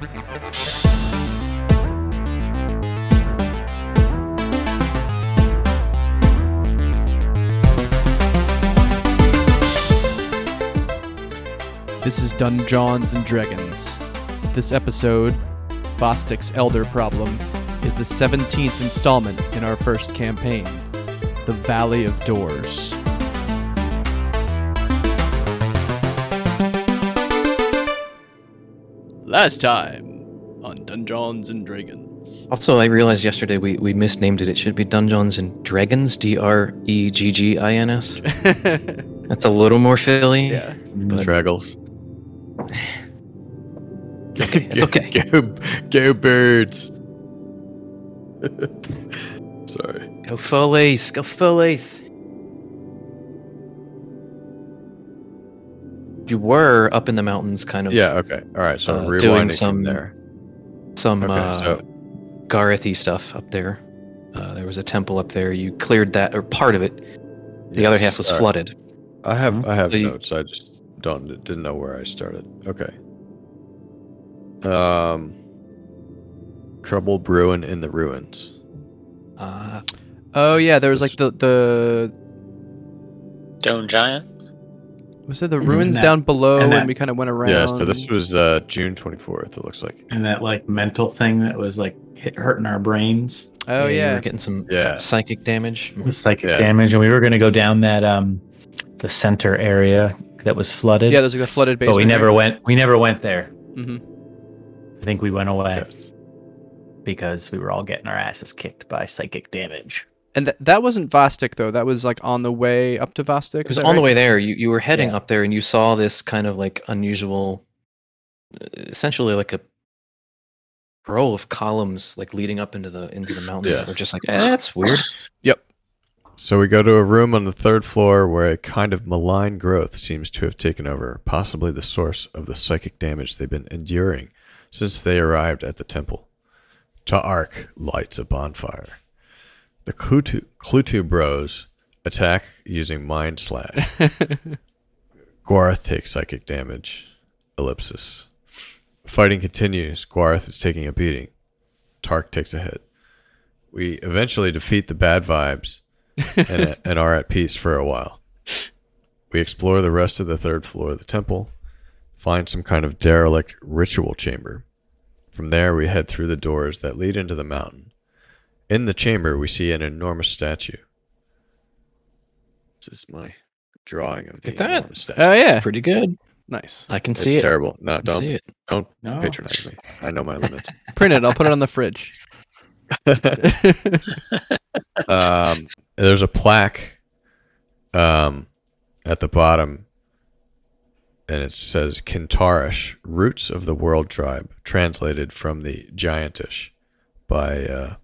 This is Dungeons and Dragons. This episode, Vosstick's Elder Problem, is the 17th installment in our first campaign, The Valley of Doors. Last time on Dungeons and Dragons. Also, I realized yesterday we, we misnamed it. It should be Dungeons and Dragons, D R E G G I N S. That's a little more Philly. yeah. But- Draggles. It's okay. It's okay. Go, go birds. Sorry. Go Phillies. Go Phillies. You were up in the mountains, kind of. Yeah. Okay. All right. So Uh, rewinding doing some- there. Some Okay. uh, so Garethy stuff up there. Uh, there was a temple up there. You cleared that, or part of it. The other half was all right. flooded. I have I have So you- notes. I just don't didn't know where I started. Okay. Um. Trouble brewing in the ruins. Uh, Oh yeah, there was like the the Stone Giant? Was it the ruins that- down below and and, that- we kind of went around. Yeah. So this was uh, June twenty fourth. It looks like. and that like mental thing that was like hit, hurting our brains, Oh you yeah. were getting some Yeah. psychic damage. the psychic Yeah. damage, and we were going to go down that um the center area that was flooded. Yeah, there's like a flooded basement. but we never went. We never went there. hmm I think we went away Yes. because we were all getting our asses kicked by psychic damage. And th- that wasn't Vosstick though. That was like on the way up to Vosstick. It was on the way there. You you were heading Yeah. up there, and you saw this kind of like unusual, uh, essentially like a row of columns like leading up into the into the mountains. Yeah. that were just like, eh, that's weird. Yep. So we go to a room on the third floor where a kind of malign growth seems to have taken over, possibly the source of the psychic damage they've been enduring since they arrived at the temple. Ta'ark lights a bonfire. The Klutu, Klutu bros attack using Mind Slash. Gwarth takes psychic damage. Ellipsis. Fighting continues. Gwarth is taking a beating. Tark takes a hit. We eventually defeat the bad vibes and, and are at peace for a while. We explore the rest of the third floor of the temple, find some kind of derelict ritual chamber. From there, we head through the doors that lead into the mountain. In the chamber, we see an enormous statue. This is my drawing of the Look at that. enormous statue. oh yeah. It's pretty good. Nice. I can It's see it. terrible. No, I can don't see it. don't No. patronize me. I know my limits. Print it. I'll put it on the fridge. um, there's a plaque um, at the bottom, and it says Kintarish, Roots of the World Tribe, translated from the Giantish by, uh,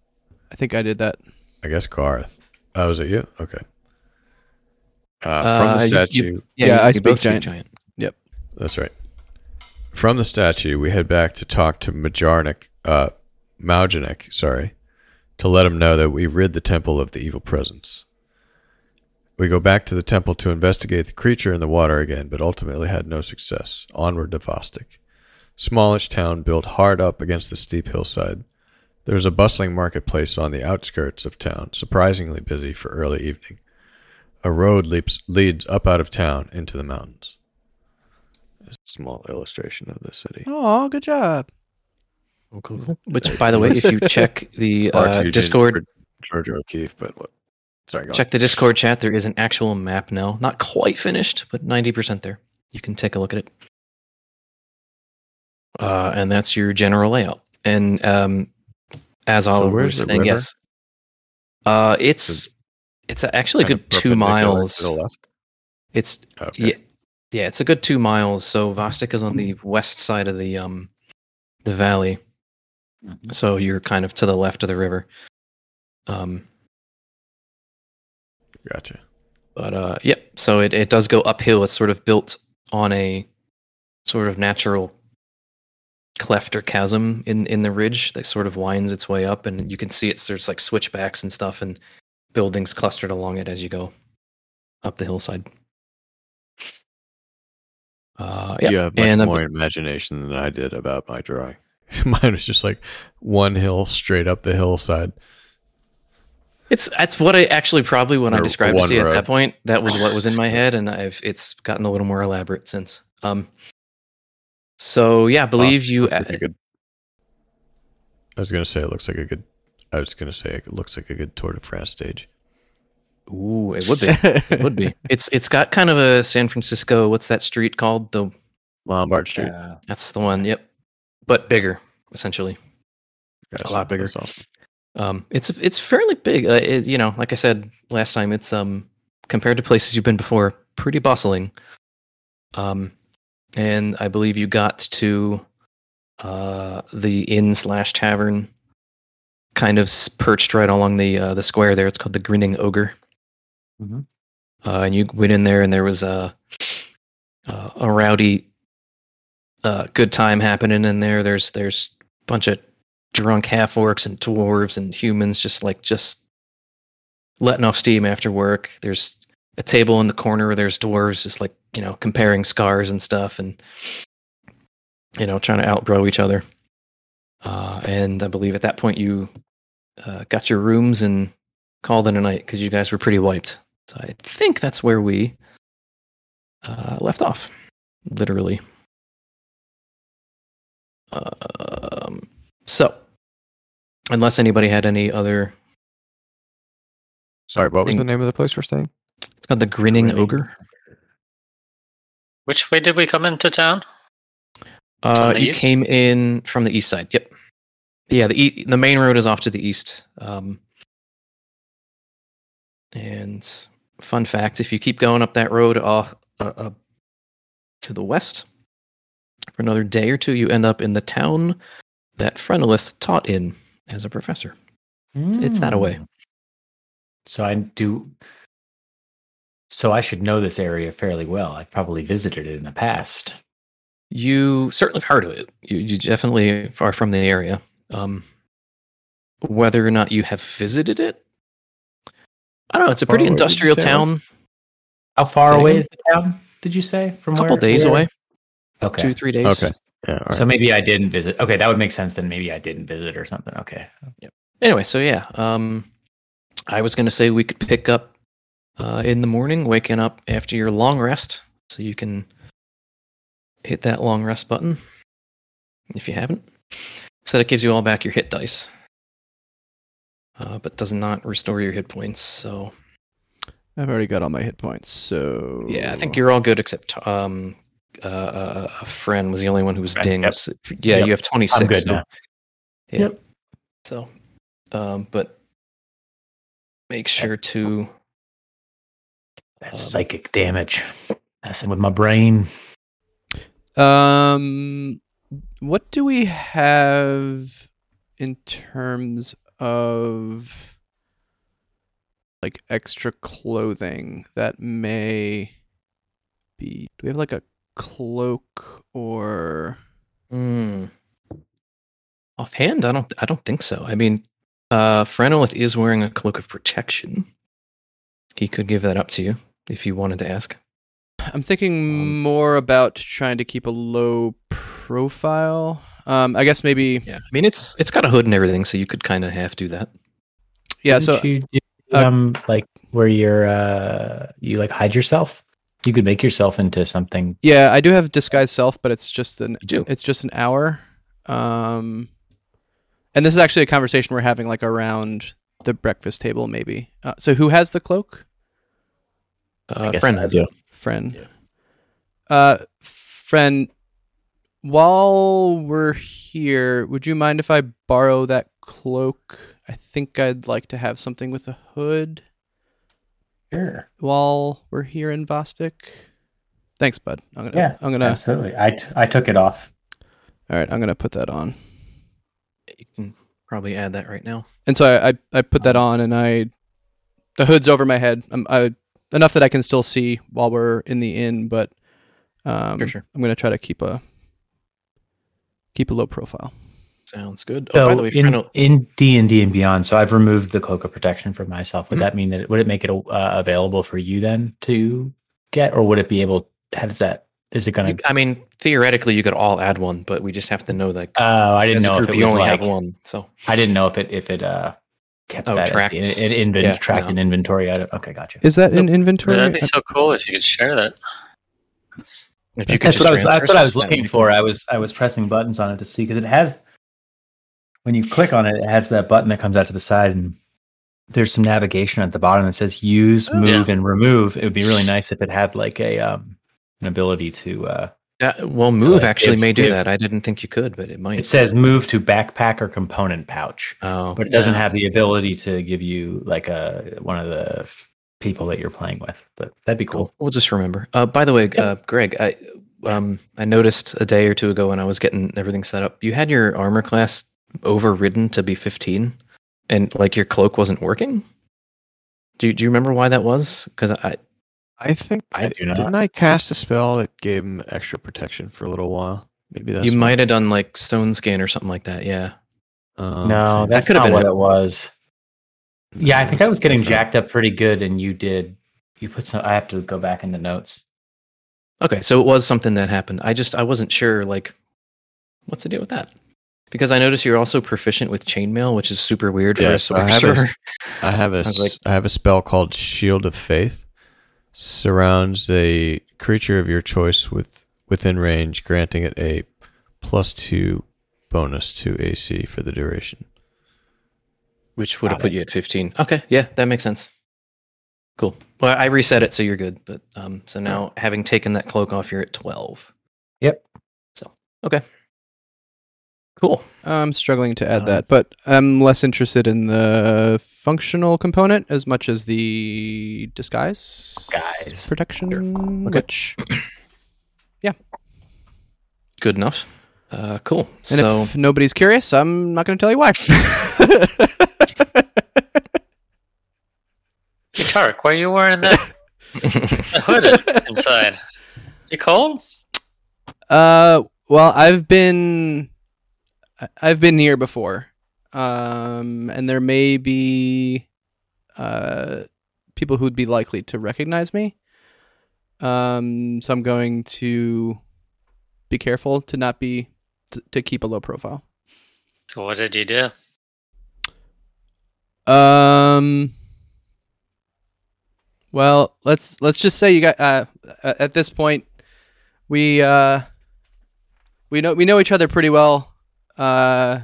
I think I did that. I guess, Garth. Oh, was it you? Okay. Uh, Uh, from the you- you- statue, Yeah, you- I you speak both speak giant. that's right. From the statue, we head back to talk to Majarnik, uh, Maujanek, sorry, to let him know that we rid the temple of the evil presence. We go back to the temple to investigate the creature in the water again, but ultimately had no success. Onward to Vosstick. Smallish town built hard up against the steep hillside. There's a bustling marketplace on the outskirts of town, surprisingly busy for early evening. A road leaps, leads up out of town into the mountains. A small illustration of the city. Oh, good job. Oh, cool, cool. Which, by the way, if you check the uh, Discord, for George O'Keefe, but what? Sorry, go check the Discord chat. There is an actual map now. Not quite finished, but ninety percent there. You can take a look at it. Uh, and that's your general layout. And um, as So Oliver where's saying, yes, uh, it's it's actually a good two miles. to the left. It's Okay. yeah, yeah, it's a good two miles. So Vosstick is on the west side of the um the valley. So you're kind of to the left of the river. Um, Gotcha. but uh, yep. So it, it does go uphill. It's sort of built on a sort of natural cleft or chasm in in the ridge that sort of winds its way up, and you can see it's there's like switchbacks and stuff and buildings clustered along it as you go up the hillside. Uh, yeah, You have much and more imagination than I did about my drawing. Mine was just like one hill straight up the hillside. It's that's what I actually probably when I described it to you at that point, that was what was in my head, and I've it's gotten a little more elaborate since. Um. So yeah, I believe you. Looks like good- I was gonna say it looks like a good. I was gonna say it looks like a good Tour de France stage. Ooh, it would be. It would be. It's it's got kind of a San Francisco. What's that street called? The Lombard Street. Uh, that's the one. Yep, but bigger essentially. Gotcha. lot bigger. That's awesome. Um, it's it's fairly big. Uh, it, you know, like I said last time, it's um compared to places you've been before, pretty bustling. Um, and I believe you got to uh the inn slash tavern, kind of perched right along the uh, the square there. It's called the Grinning Ogre. Mhm. Uh, and you went in there, and there was a uh, a rowdy, uh, good time happening in there. There's there's a bunch of drunk half orcs and dwarves and humans just like just letting off steam after work. There's a table in the corner where there's dwarves just like, you know, comparing scars and stuff and you know, trying to outgrow each other. Uh, and I believe at that point you uh, got your rooms and called in a night because you guys were pretty wiped. So I think that's where we uh, left off, literally. Um, so, unless anybody had any other, Sorry, what was Thing- the name of the place we're staying? it's called the Grinning Grinning. Ogre. Which way did we come into town? Uh, you east? came in from the east side. Yep. Yeah, the e- the main road is off to the east. Um, and fun fact: if you keep going up that road off uh, uh, to the west for another day or two, you end up in the town that Frenolith taught in as a professor. It's- it's that away. Mm. So I do. So I should know this area fairly well. I've probably visited it in the past. You certainly have heard of it. You, you definitely are from the area. Um, whether or not you have visited it, I don't know. It's a pretty away, industrial say it was? town. How far Say away again? is the town? Did you say from A couple where? days where- away, Okay. two three days. Okay. Yeah. All So maybe I didn't visit. Okay, that would make sense. Then maybe I didn't visit or something. Okay. Yep. Anyway, so yeah, um, I was going to say we could pick up uh, in the morning, waking up after your long rest, so you can hit that long rest button if you haven't. So that gives you all back your hit dice, uh, but does not restore your hit points. So I've already got all my hit points, so yeah, I think you're all good except um, uh, uh, a friend was the only one who was Friend, dinged. yep. Yeah, Yep. you have 26. I'm good so- now. Yeah. Yep. So, um, but make sure to That's Um, psychic damage. Messing with my brain. Um, what do we have in terms of like extra clothing that may be? Do we have like a cloak or? Mm. Offhand, I don't. I don't think so. I mean, uh, Frenolith is wearing a cloak of protection. He could give that up to you if you wanted to ask. I'm thinking more about trying to keep a low profile. Um, I guess maybe Yeah, I mean it's it's got a hood and everything, so you could kind of half do that. yeah. Didn't So you do, uh, um like where you're uh you like hide yourself. You could make yourself into something. yeah, I do have disguise self, but it's just an do. it's just an hour. Um, and this is actually a conversation we're having like around the breakfast table, maybe. Uh, so who has the cloak? Uh, friend has do. it. Friend. Yeah. Uh, friend. While we're here, would you mind if I borrow that cloak? I think I'd like to have something with a hood Sure. while we're here in Vosstick. Thanks, bud. I'm gonna. Yeah, I'm gonna. Absolutely. I, t- I took it off. All right, I'm gonna put that on. You can probably add that right now. And so I, I, I put that on, and I, the hood's over my head. I'm I, enough that I can still see while we're in the inn, but um, Sure, sure. I'm gonna try to keep a keep a low profile. Sounds good. Oh, So by the way, in Frenol, in D and D and beyond, so I've removed the cloak of protection for myself. Would Mhm. that mean that it, would it make it uh, available for you then to get, or would it be able? How does that is it gonna? I mean, theoretically, you could all add one, but we just have to know that. Oh, I didn't know if group, it you was only like. have one. So I didn't know if it if it uh kept Oh, that tracked. as the, in, in, Yeah, tracked no. an inventory. item. Okay, gotcha. Is that in Well, inventory? that'd be so cool if you could share that. if you could That's just what I was. That's what I was looking for. I was I was pressing buttons on it to see because it has. When you click on it, it has that button that comes out to the side, and there's some navigation at the bottom that says "Use, Oh, Move, and Remove." It would be really nice if it had like a um an ability to. uh Yeah, well, move Uh, actually if- may do if- that. I didn't think you could, but it might. It says "Move to backpack or component pouch," oh, but it doesn't yeah. have the ability to give you like a one of the people that you're playing with. But that'd be cool. Cool. We'll just remember. Uh, by the way, uh, Greg, I um I noticed a day or two ago when I was getting everything set up, you had your armor class overridden to be 15, and like your cloak wasn't working. Do do you remember why that was? Because I I think I do not. didn't I cast a spell that gave him extra protection for a little while. Maybe that's you what- might have done like stone skin or something like that. Yeah. Um, no, okay. that's could have not been what it. it was. Yeah, I think I was getting different. jacked up pretty good, and you did. You put some. I have to go back in the notes. Okay, so it was something that happened. I just I wasn't sure like what's the deal with that. Because I notice you're also proficient with chainmail, which is super weird Yeah, for a so I have a- sorcerer. I have a I like- s- I have a spell called Shield of Faith. Surrounds a creature of your choice with within range, granting it a plus two bonus to AC for the duration. Which would have put you at 15. Okay, yeah, that makes sense. Cool. Well, I reset it, so you're good. But um, so now having taken that cloak off, you're at 12. Yep. So okay, cool. I'm struggling to add Uh, that, but I'm less interested in the functional component as much as the disguise Guys, protection. Okay. Which, yeah, Good enough. Uh, cool. and so if nobody's curious, I'm not going to tell you why. Hey, Tarek, why are you wearing that that hood inside? You cold? Uh, well, I've been, I- I've been here before, um, and there may be, uh, people who'd be likely to recognize me. Um, so I'm going to be careful to not be to, to keep a low profile. So what did you do? Um. Well, let's let's just say you got uh, at this point we uh we know we know each other pretty well. Uh,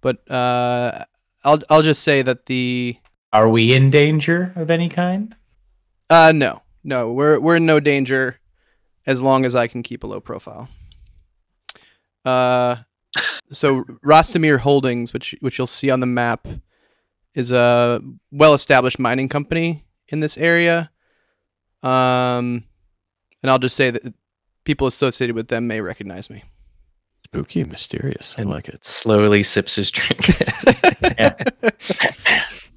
but uh, I'll I'll just say that the are we in danger of any kind? uh no no we're we're in no danger as long as I can keep a low profile. Uh, so Rostamir Holdings, which which you'll see on the map, is a well-established mining company in this area. Um, and I'll just say that people associated with them may recognize me. Spooky, mysterious. I And like it. slowly sips his drink. Yeah.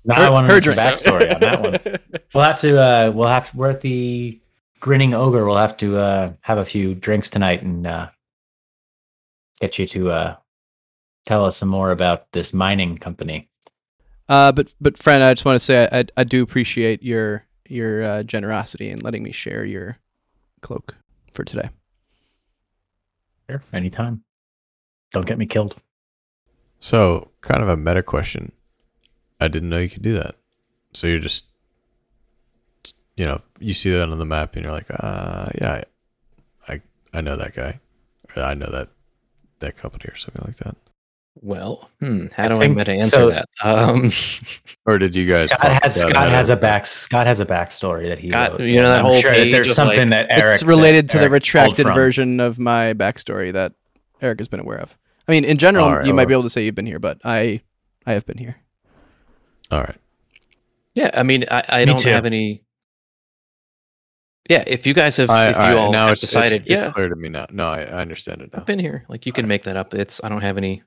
Now I want to her know some backstory on that one. We'll have to. Uh, we'll have. We're at the Grinning Ogre. We'll have to uh, have a few drinks tonight and uh, get you to uh, tell us some more about this mining company. Uh, but but friend, I just want to say I, I, I do appreciate your your uh, generosity in letting me share your cloak for today. Sure, anytime. Don't get me killed. So, kind of a meta question. I didn't know you could do that. So you're just, you know, you see that on the map and you're like, uh, yeah, I, I know that guy, or I know that that company or something like that. well, hmm, how I do I think- meta answer so- that? Um, Or did you guys? Scott has Scott has a back Scott has a backstory that he Scott, wrote. you know that I'm whole sure that page there's something like- that Eric it's related that to the Eric pulled retracted version of my backstory that Eric has been aware of. I mean, in general, Alright, you might be able to say you've been here, but I I have been here. All right. yeah, I mean, I, I Me don't too. have any. Yeah, if you guys have, I, if you I- all now have it's, decided, it's, yeah, it's clear to me now. No, I, I understand it now. I've been here. Like you can make that up. It's I don't have any.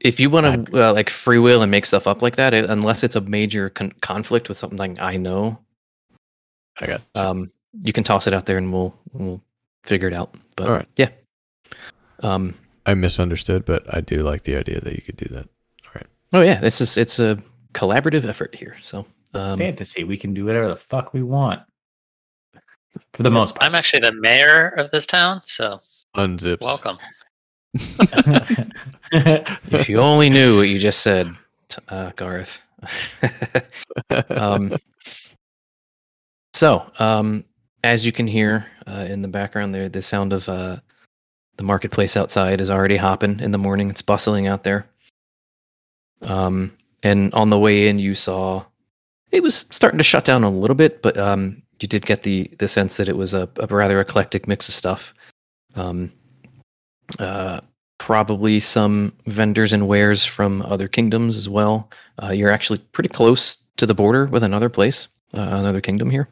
If you want to uh, like free will and make stuff up like that, it, unless it's a major con- conflict with something I know, I got. um, you can toss it out there and we'll we'll figure it out. But All right. yeah, um, I misunderstood, but I do like the idea that you could do that. All right. Oh yeah, this is it's a collaborative effort here. So um, fantasy. We can do whatever the fuck we want. for the most part, I'm actually the mayor of this town, so Unzips. welcome. if you only knew what you just said, t- uh, Gareth. um, so, um, as you can hear uh, in the background there, the sound of uh, the marketplace outside is already hopping in the morning. It's bustling out there. Um, and on the way in, you saw it was starting to shut down a little bit, but um, you did get the the sense that it was a, a rather eclectic mix of stuff. Um, uh, probably some vendors and wares from other kingdoms as well. Uh, you're actually pretty close to the border with another place, uh, another kingdom here.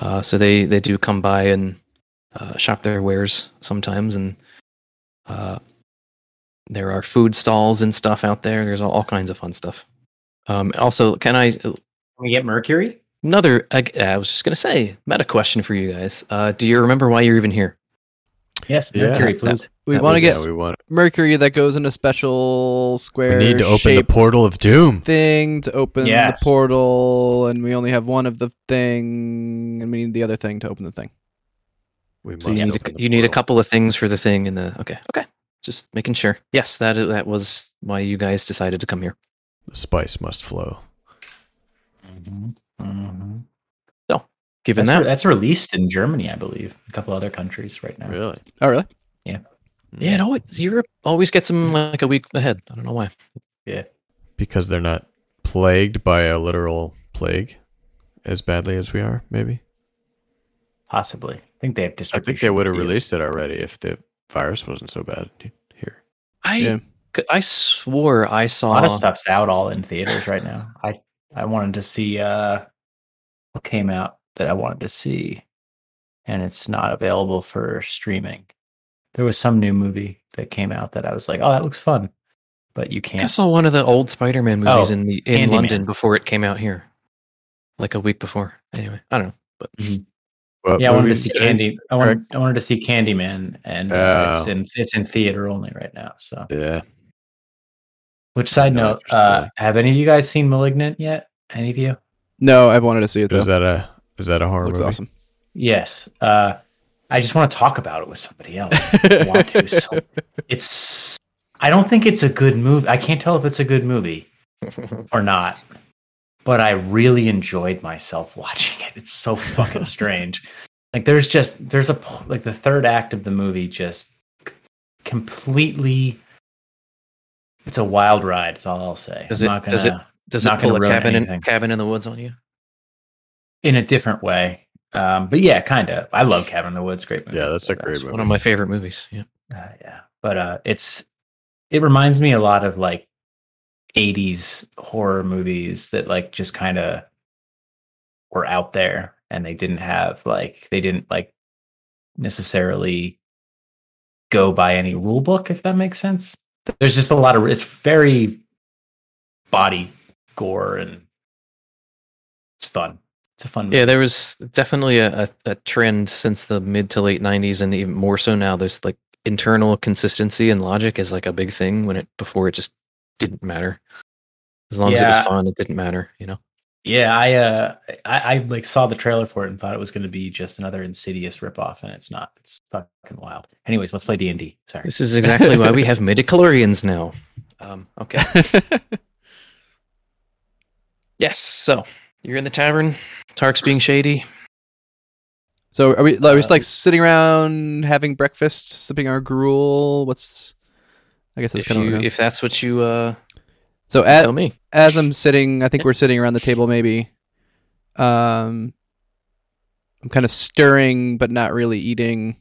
Uh, so they they do come by and uh, shop their wares sometimes, and uh, there are food stalls and stuff out there. There's all, all kinds of fun stuff. Um, also, can I Can we get Mercury? another? I, I was just gonna say, meta question for you guys. Uh, do you remember why you're even here? Yes, Yeah. Mercury, That- please. We That want to get Yeah, we want. Mercury that goes in a special square. We square. need to open the shaped portal of doom. thing to open Yes. the portal, and we only have one of the thing, and we need the other thing to open the thing. We must So you need a, you need a couple of things for the thing and the okay okay. Just making sure. Yes, that that was why you guys decided to come here. The spice must flow. mm-hmm. So given That's, that, re- that's released in Germany, I believe. A couple other countries right now. Really? Oh, really? yeah, it always Europe always gets them like a week ahead. I don't know why. Yeah. Because they're not plagued by a literal plague as badly as we are, maybe. Possibly. I think they have distribution. I think they would have released it already if the virus wasn't so bad here. I Yeah. c- I swore I saw a lot of stuff's out all in theaters right now. I I wanted to see uh what came out that I wanted to see, and it's not available for streaming. There was some new movie that came out that I was like, oh, that looks fun, but you can't. I saw one of the old Spider-Man movies Oh, in the in Candyman. London before it came out here, like a week before. Anyway, I don't know, but What yeah, I wanted to see did you say? Candy. I wanted I wanted to see Candyman, and uh, it's Oh. in it's in theater only right now. So, Yeah. which side No note? Uh, have any of you guys seen ¡Malignant* yet? Any of you? No, I've wanted to see it though. Is that a is that a horror Looks movie? awesome. Yes. Uh, I just want to talk about it with somebody else. I want to. So it's. I don't think it's a good movie. I can't tell if it's a good movie or not. But I really enjoyed myself watching it. It's so fucking strange. Like there's just there's a like the third act of the movie just completely. It's a wild ride. That's all I'll say. Does I'm it- gonna, does it- does it pull a ruin cabin in cabin in the woods on you? in a different way. Um, but yeah, kind of. I love Cabin in the Woods. Great movie. Yeah, that's a great It's movie. one of my favorite movies. Yeah. Uh, yeah, but uh, it's it reminds me a lot of like '80s horror movies that like just kind of were out there and they didn't have like they didn't like necessarily go by any rule book if that makes sense. There's just a lot of it's very body gore and it's fun. It's a fun. Yeah, there was definitely a, a, a trend since the mid to late '90s, and even more so now. There's like internal consistency and logic is like a big thing. When it before it just didn't matter. As long as it was fun, it didn't matter. You know. Yeah, I uh I, I like saw the trailer for it and thought it was going to be just another insidious ripoff, and it's not. It's fucking wild. Anyways, let's play D and D. Sorry. This is exactly why we have midichlorians now. Um, okay. Yes. So you're in the tavern. Tark's being shady. so are we? Are we just Uh, like sitting around having breakfast, sipping our gruel? What's? I guess that's kind of. if that's what you uh, So at, tell me. as I'm sitting, I think we're sitting around the table. Maybe. Um, I'm kind of stirring, but not really eating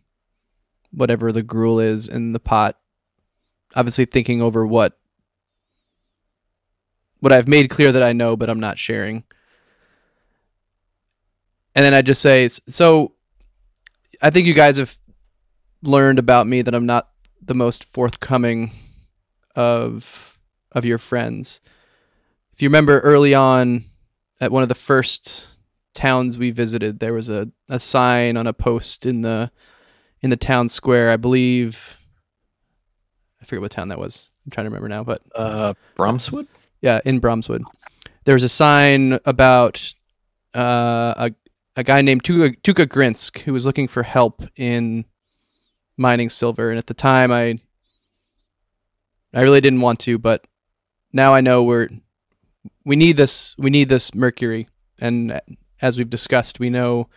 whatever the gruel is in the pot. Obviously, thinking over what what I've made clear that I know, but I'm not sharing. And then I just say, so I think you guys have learned about me that I'm not the most forthcoming of of your friends. If you remember early on at one of the first towns we visited, there was a, a sign on a post in the in the town square, I believe I forget what town that was. I'm trying to remember now, but Uh, Bromswood. yeah, in Bromswood. There was a sign about uh, a a guy named Tuka, Tuka Grinsk who was looking for help in mining silver, and at the time I I really didn't want to, but now I know we're we need this we need this mercury, and as we've discussed, we know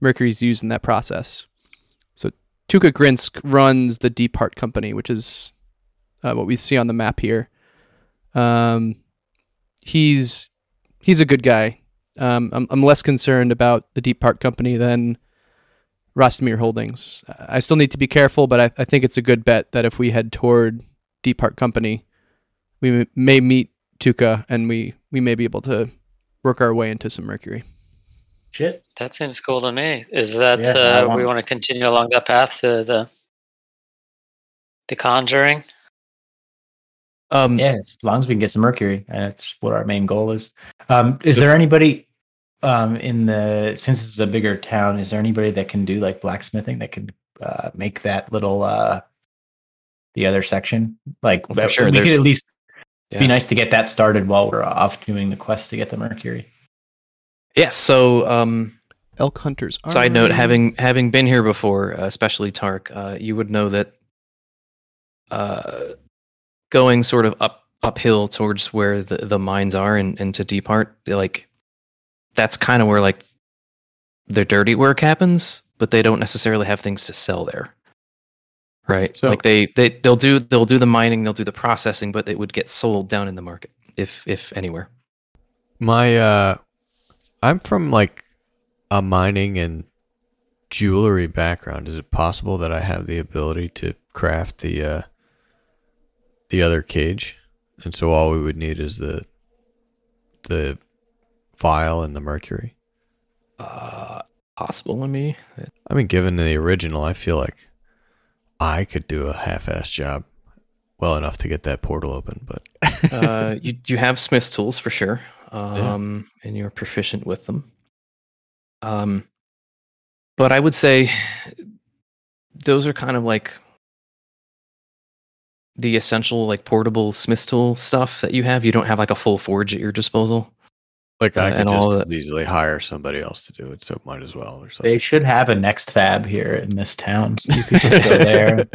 mercury's used in that process. So Tuka Grinsk runs the Deep Heart Company, which is uh, what we see on the map here. Um, he's he's a good guy. Um, I'm, I'm less concerned about the Deep Heart Company than Rostamir Holdings. I still need to be careful, but I, I think it's a good bet that if we head toward Deep Heart Company, we m- may meet Tuka and we, we may be able to work our way into some Mercury. Shit. That seems cool to me. Is that Yeah, uh, want- we want to continue along that path to the the Conjuring? Um, Yeah, as long as we can get some mercury, that's what our main goal is. Um, is there anybody um, in the since this is a bigger town? Is there anybody that can do like blacksmithing that can uh, make that little uh, the other section? Like Well, sure, we could at least yeah. be nice to get that started while we're off doing the quest to get the mercury. Yeah. So, um, Elk Hunters. side note: Armory. having having been here before, uh, especially Tark, uh, you would know that uh, going sort of up uphill towards where the, the mines are and, and to Deep Heart, like that's kind of where like the dirty work happens, but they don't necessarily have things to sell there. Right. So- like they, they they'll do they'll do the mining, they'll do the processing, but it would get sold down in the market if if anywhere. My uh I'm from like a mining and jewelry background. Is it possible that I have the ability to craft the uh the other cage? And so all we would need is the the vial and the mercury. Uh possible let me I mean given the original, I feel like I could do a half-ass job well enough to get that portal open, but uh, you you have Smith's tools for sure, um, and you're proficient with them. Um, but I would say those are kind of like the essential, like portable Smith's tool stuff that you have. You don't have like a full forge at your disposal. Like I Uh, could just the- easily hire somebody else to do it, so might as well or something. They should have a next fab here in this town. You could just go there.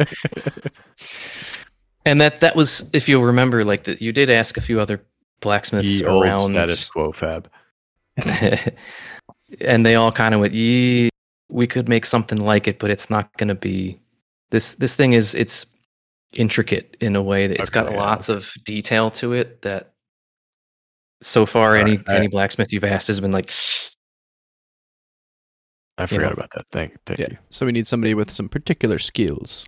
And that that was, if you'll remember, like that you did ask a few other blacksmiths Ye old around. status quo fab. and they all kind of went, "Yeah, we could make something like it, but it's not going to be this. This thing is it's intricate in a way that it's got yeah, lots of detail to it. That so far, any Alright, I- any blacksmith you've asked has been like, I You forgot know. about that. Thank, thank Yeah. you. So we need somebody with some particular skills.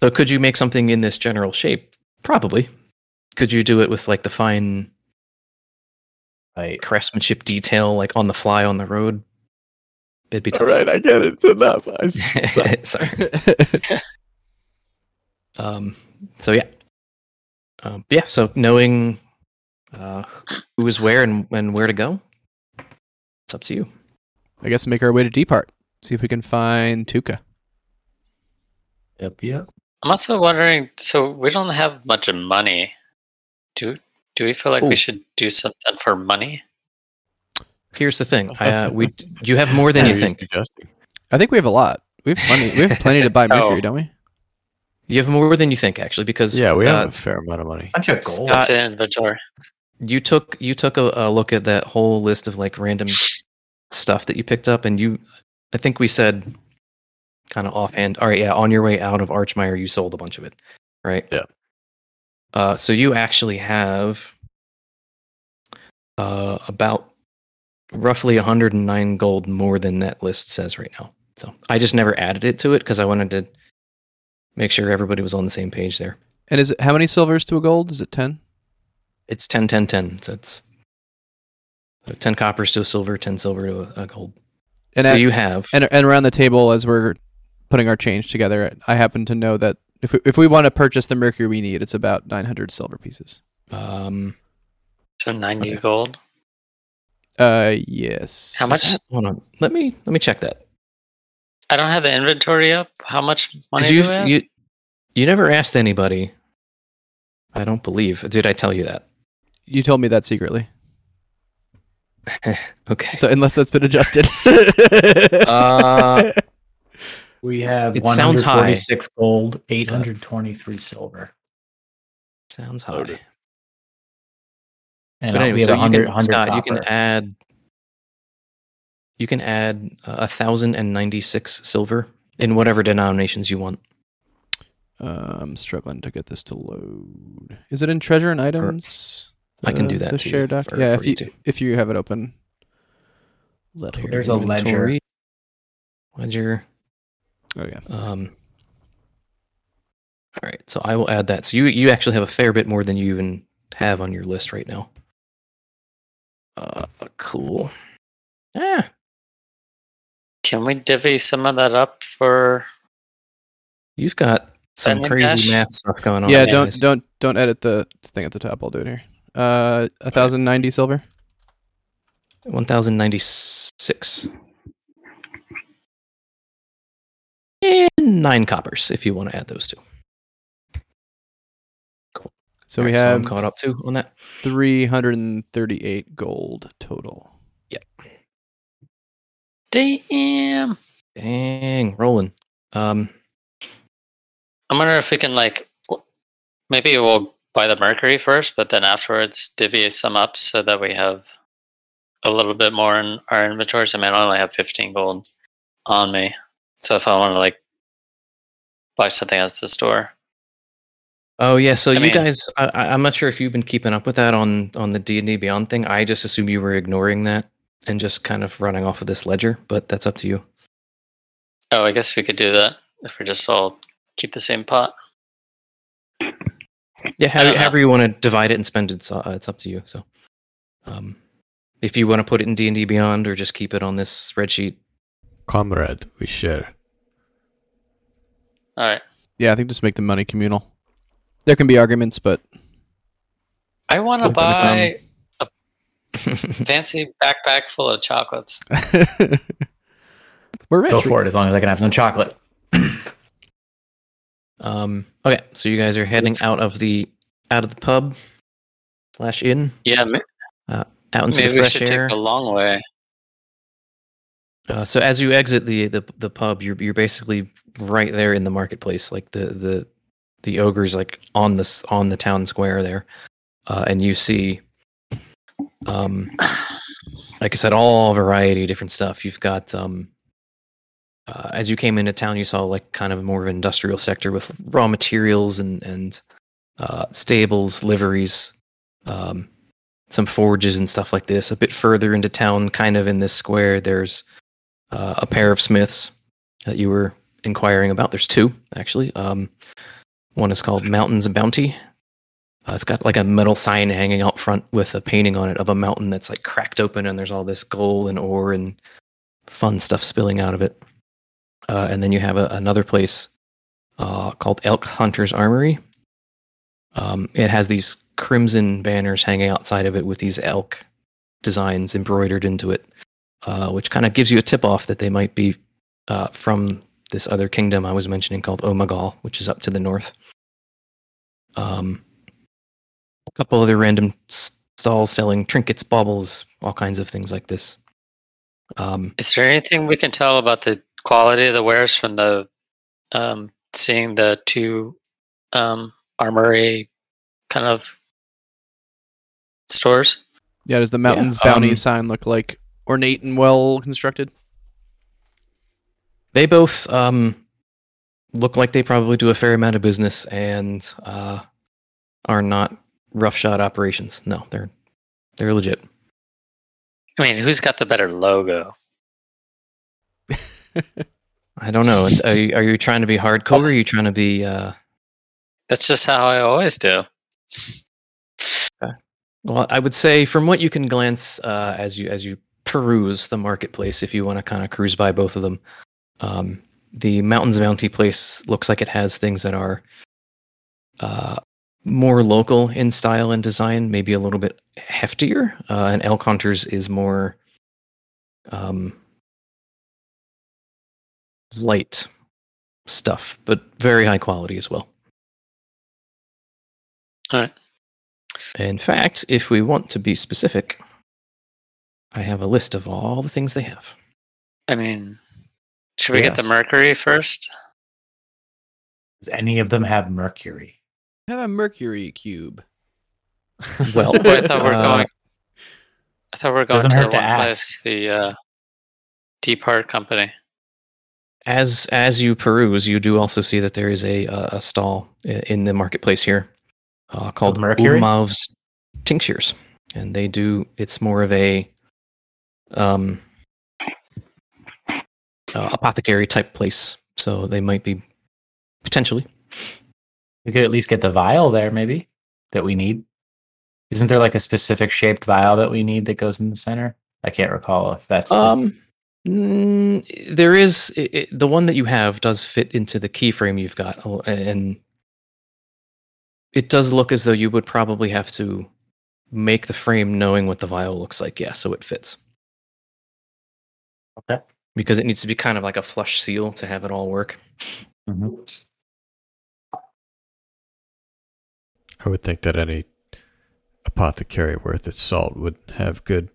so could you make something in this general shape? Probably. Could you do it with like the fine Like, craftsmanship detail, like on the fly on the road? It'd be tough. I get it. It's enough. I, Sorry. Um, so yeah, um, yeah. So knowing uh, who is where and, and where to go, it's up to you. I guess make our way to Deep Heart. See if we can find Tuka. yep, yep. I'm also wondering. So we don't have much of money. Do do we feel like Ooh. we should do something for money? Here's the thing: I, uh, we you have more than you think. suggesting? I think we have a lot. We have plenty. We have plenty to buy Mercury, Oh. don't we? You have more than you think, actually, because Yeah, we uh, have a fair amount of money. Bunch of gold. What's in inventory? You took you took a, a look at that whole list of like random stuff that you picked up, and you, I think we said, kind of offhand. All right, yeah, on your way out of Archmire, you sold a bunch of it, right? Yeah. Uh, so you actually have uh, about roughly 109 gold more than that list says right now. So I just never added it to it because I wanted to make sure everybody was on the same page there. And is it how many silvers to a gold? Is it ten? It's 10, 10, 10. So it's 10 coppers to a silver, 10 silver to a, a gold. And so at- you have. and and around the table as we're putting our change together, I happen to know that if we, if we want to purchase the mercury we need, it's about nine hundred silver pieces. um, So ninety Okay. gold. Uh, yes. How much? that- hold on. Let me let me check that. I don't have the inventory up. How much 'Cause money do you've- have? you you never asked anybody. I don't believe. Did I tell you that? You told me that secretly. okay. So unless that's been adjusted. Uh, We have It sounds high. 146 gold, 823 silver. sounds high. Loaded. And but uh, anyway, we have so 100, you can, 100 Scott, you can add you can add uh, a thousand and ninety six silver in whatever denominations you want. Uh, I'm struggling to get this to load. Is it in treasure and items? I can do that The too share doc. for- yeah, for if you you if you have it open. Let her There's a ledger. Ledger. Oh yeah. Um, all right, so I will add that. So you you actually have a fair bit more than you even have on your list right now. Uh, cool. Yeah. Can we divvy some of that up for? you've got some crazy cash? math stuff going on. yeah, don't guys. don't don't edit the thing at the top. I'll do it here. Uh, a thousand ninety silver. One thousand ninety six. And nine coppers if you want to add those two. Cool. So we Alright, I'm have caught up to on that. three hundred and thirty-eight gold total. Yep. Damn. Dang, rolling. Um, I wonder if we can like, maybe we'll buy the mercury first, but then afterwards divvy some up so that we have a little bit more in our inventories. I mean, I only have 15 gold on me, so if I want to like buy something at the store, Oh yeah, so I you mean- guys, I, I'm not sure if you've been keeping up with that on on the D and D Beyond thing. I just assume you were ignoring that and just kind of running off of this ledger, but that's up to you. oh, I guess we could do that if we just all keep the same pot. Yeah, don't however, you want to divide it and spend it, it's, uh, it's up to you. So, um, if you want to put it in D and D Beyond or just keep it on this spreadsheet, Comrade, we share. All right, Yeah, I think just make the money communal. There can be arguments, but I want to Cool, that makes buy a fancy backpack full of chocolates. we're rich. Go for it as long as I can have some chocolate. um, okay, so you guys are heading Let's- out of the out of the pub slash inn Yeah, m- out into maybe the we fresh should air. take the long way. Uh, so as you exit the, the the pub, you're you're basically right there in the marketplace, like the the the ogre's like on this on the town square there, uh, and you see, um, like I said, all variety of different stuff. You've got um, uh, as you came into town, you saw like kind of more of an industrial sector with raw materials and and uh, stables, liveries, um, some forges and stuff like this. A bit further into town, kind of in this square, there's uh, a pair of smiths that you were inquiring about. There's two actually. Um, one is called Mountains of Bounty. Uh, it's got like a metal sign hanging out front with a painting on it of a mountain that's like cracked open, and there's all this gold and ore and fun stuff spilling out of it. Uh, and then you have a, another place uh, called Elk Hunter's Armory. Um, it has these crimson banners hanging outside of it with these elk designs embroidered into it uh, which kind of gives you a tip off that they might be uh, from this other kingdom I was mentioning called Omegal, which is up to the north. Um, a couple other random stalls selling trinkets, baubles, all kinds of things like this. Um, Is there anything we can tell about the quality of the wares from the um, seeing the two um, armory kind of stores? Yeah, does the mountains um, bounty sign look like ornate and well constructed? they both um, look like they probably do a fair amount of business and uh, are not roughshod operations. No, they're they're legit. I mean, who's got the better logo? I don't know. Are you, are you trying to be hardcore? Or are you trying to be? Uh, That's just how I always do. well, I would say from what you can glance uh, as you as you peruse the marketplace, if you want to kind of cruise by both of them, um, the Mountains Bounty place looks like it has things that are uh, more local in style and design, maybe a little bit heftier. Uh, and Elk Hunters is more um, light stuff, but very high quality as well. Alright. In fact, if we want to be specific, I have a list of all the things they have. I mean, should we get the mercury first? Does any of them have mercury? I have a mercury cube. Well, Oh, I thought we we're uh, going. I thought we were going Doesn't to hurt the to one ask. place, the uh, Deep Heart Company. As as you peruse, you do also see that there is a a, a stall in the marketplace here uh, called mercury? Tinctures, and they do. It's more of a um uh, apothecary type place, so they might be potentially. We could at least get the vial there, maybe that we need. Isn't there like a specific shaped vial that we need that goes in the center? I can't recall if that's. Um, mm, there is i i the one that you have does fit into the keyframe you've got, and it does look as though you would probably have to make the frame knowing what the vial looks like. Yeah, so it fits okay. because it needs to be kind of like a flush seal to have it all work. Mhm. I would think that any apothecary worth its salt would have good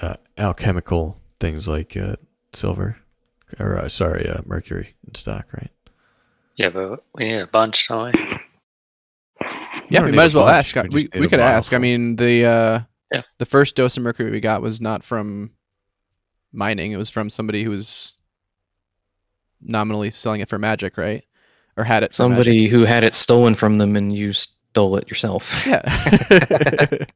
uh, alchemical things like uh, silver, or uh, sorry, uh, mercury in stock, right? Yeah, but we need a bunch, don't we? Yeah, don't we might as well bunch, ask. we We we could bottle ask. I mean, the uh, Yeah. the first dose of mercury we got was not from mining. It was from somebody who was nominally selling it for magic, right? Or had it. Somebody who had it stolen from them and you stole it yourself. Yeah.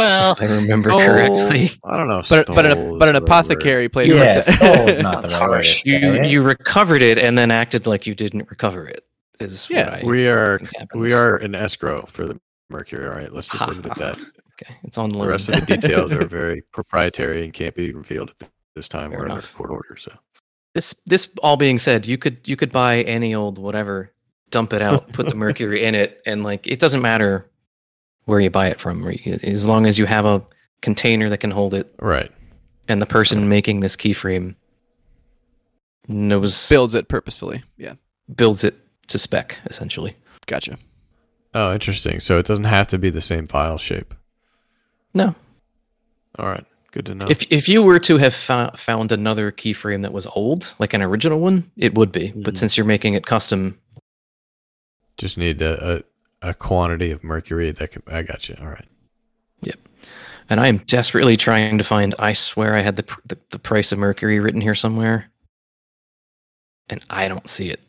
Well, if I remember Oh, correctly. I don't know. but but an, but an is the right word. apothecary place Yeah, like stole is not the right harsh. say You you recovered it and then acted like you didn't recover it. Is Yeah, what I We are think we are in escrow for the mercury. All right, let's just leave it at that. Okay, it's on The loan. rest of the details are very proprietary and can't be revealed at this time. Fair We're under court order, so This this all being said, you could you could buy any old whatever, dump it out, put the mercury in it, and like it doesn't matter where you buy it from, as long as you have a container that can hold it, right. and the person making this keyframe knows Builds it purposefully. Yeah. builds it to spec essentially. Gotcha. Oh, interesting. So it doesn't have to be the same file shape. No, All right, good to know. if if you were to have fou- found another keyframe that was old, like an original one, it would be. But Mhm. since you're making it custom, Just need a, a a quantity of mercury that can. I got you. All right. Yep. And I am desperately trying to find. I swear I had the the, the price of mercury written here somewhere, and I don't see it.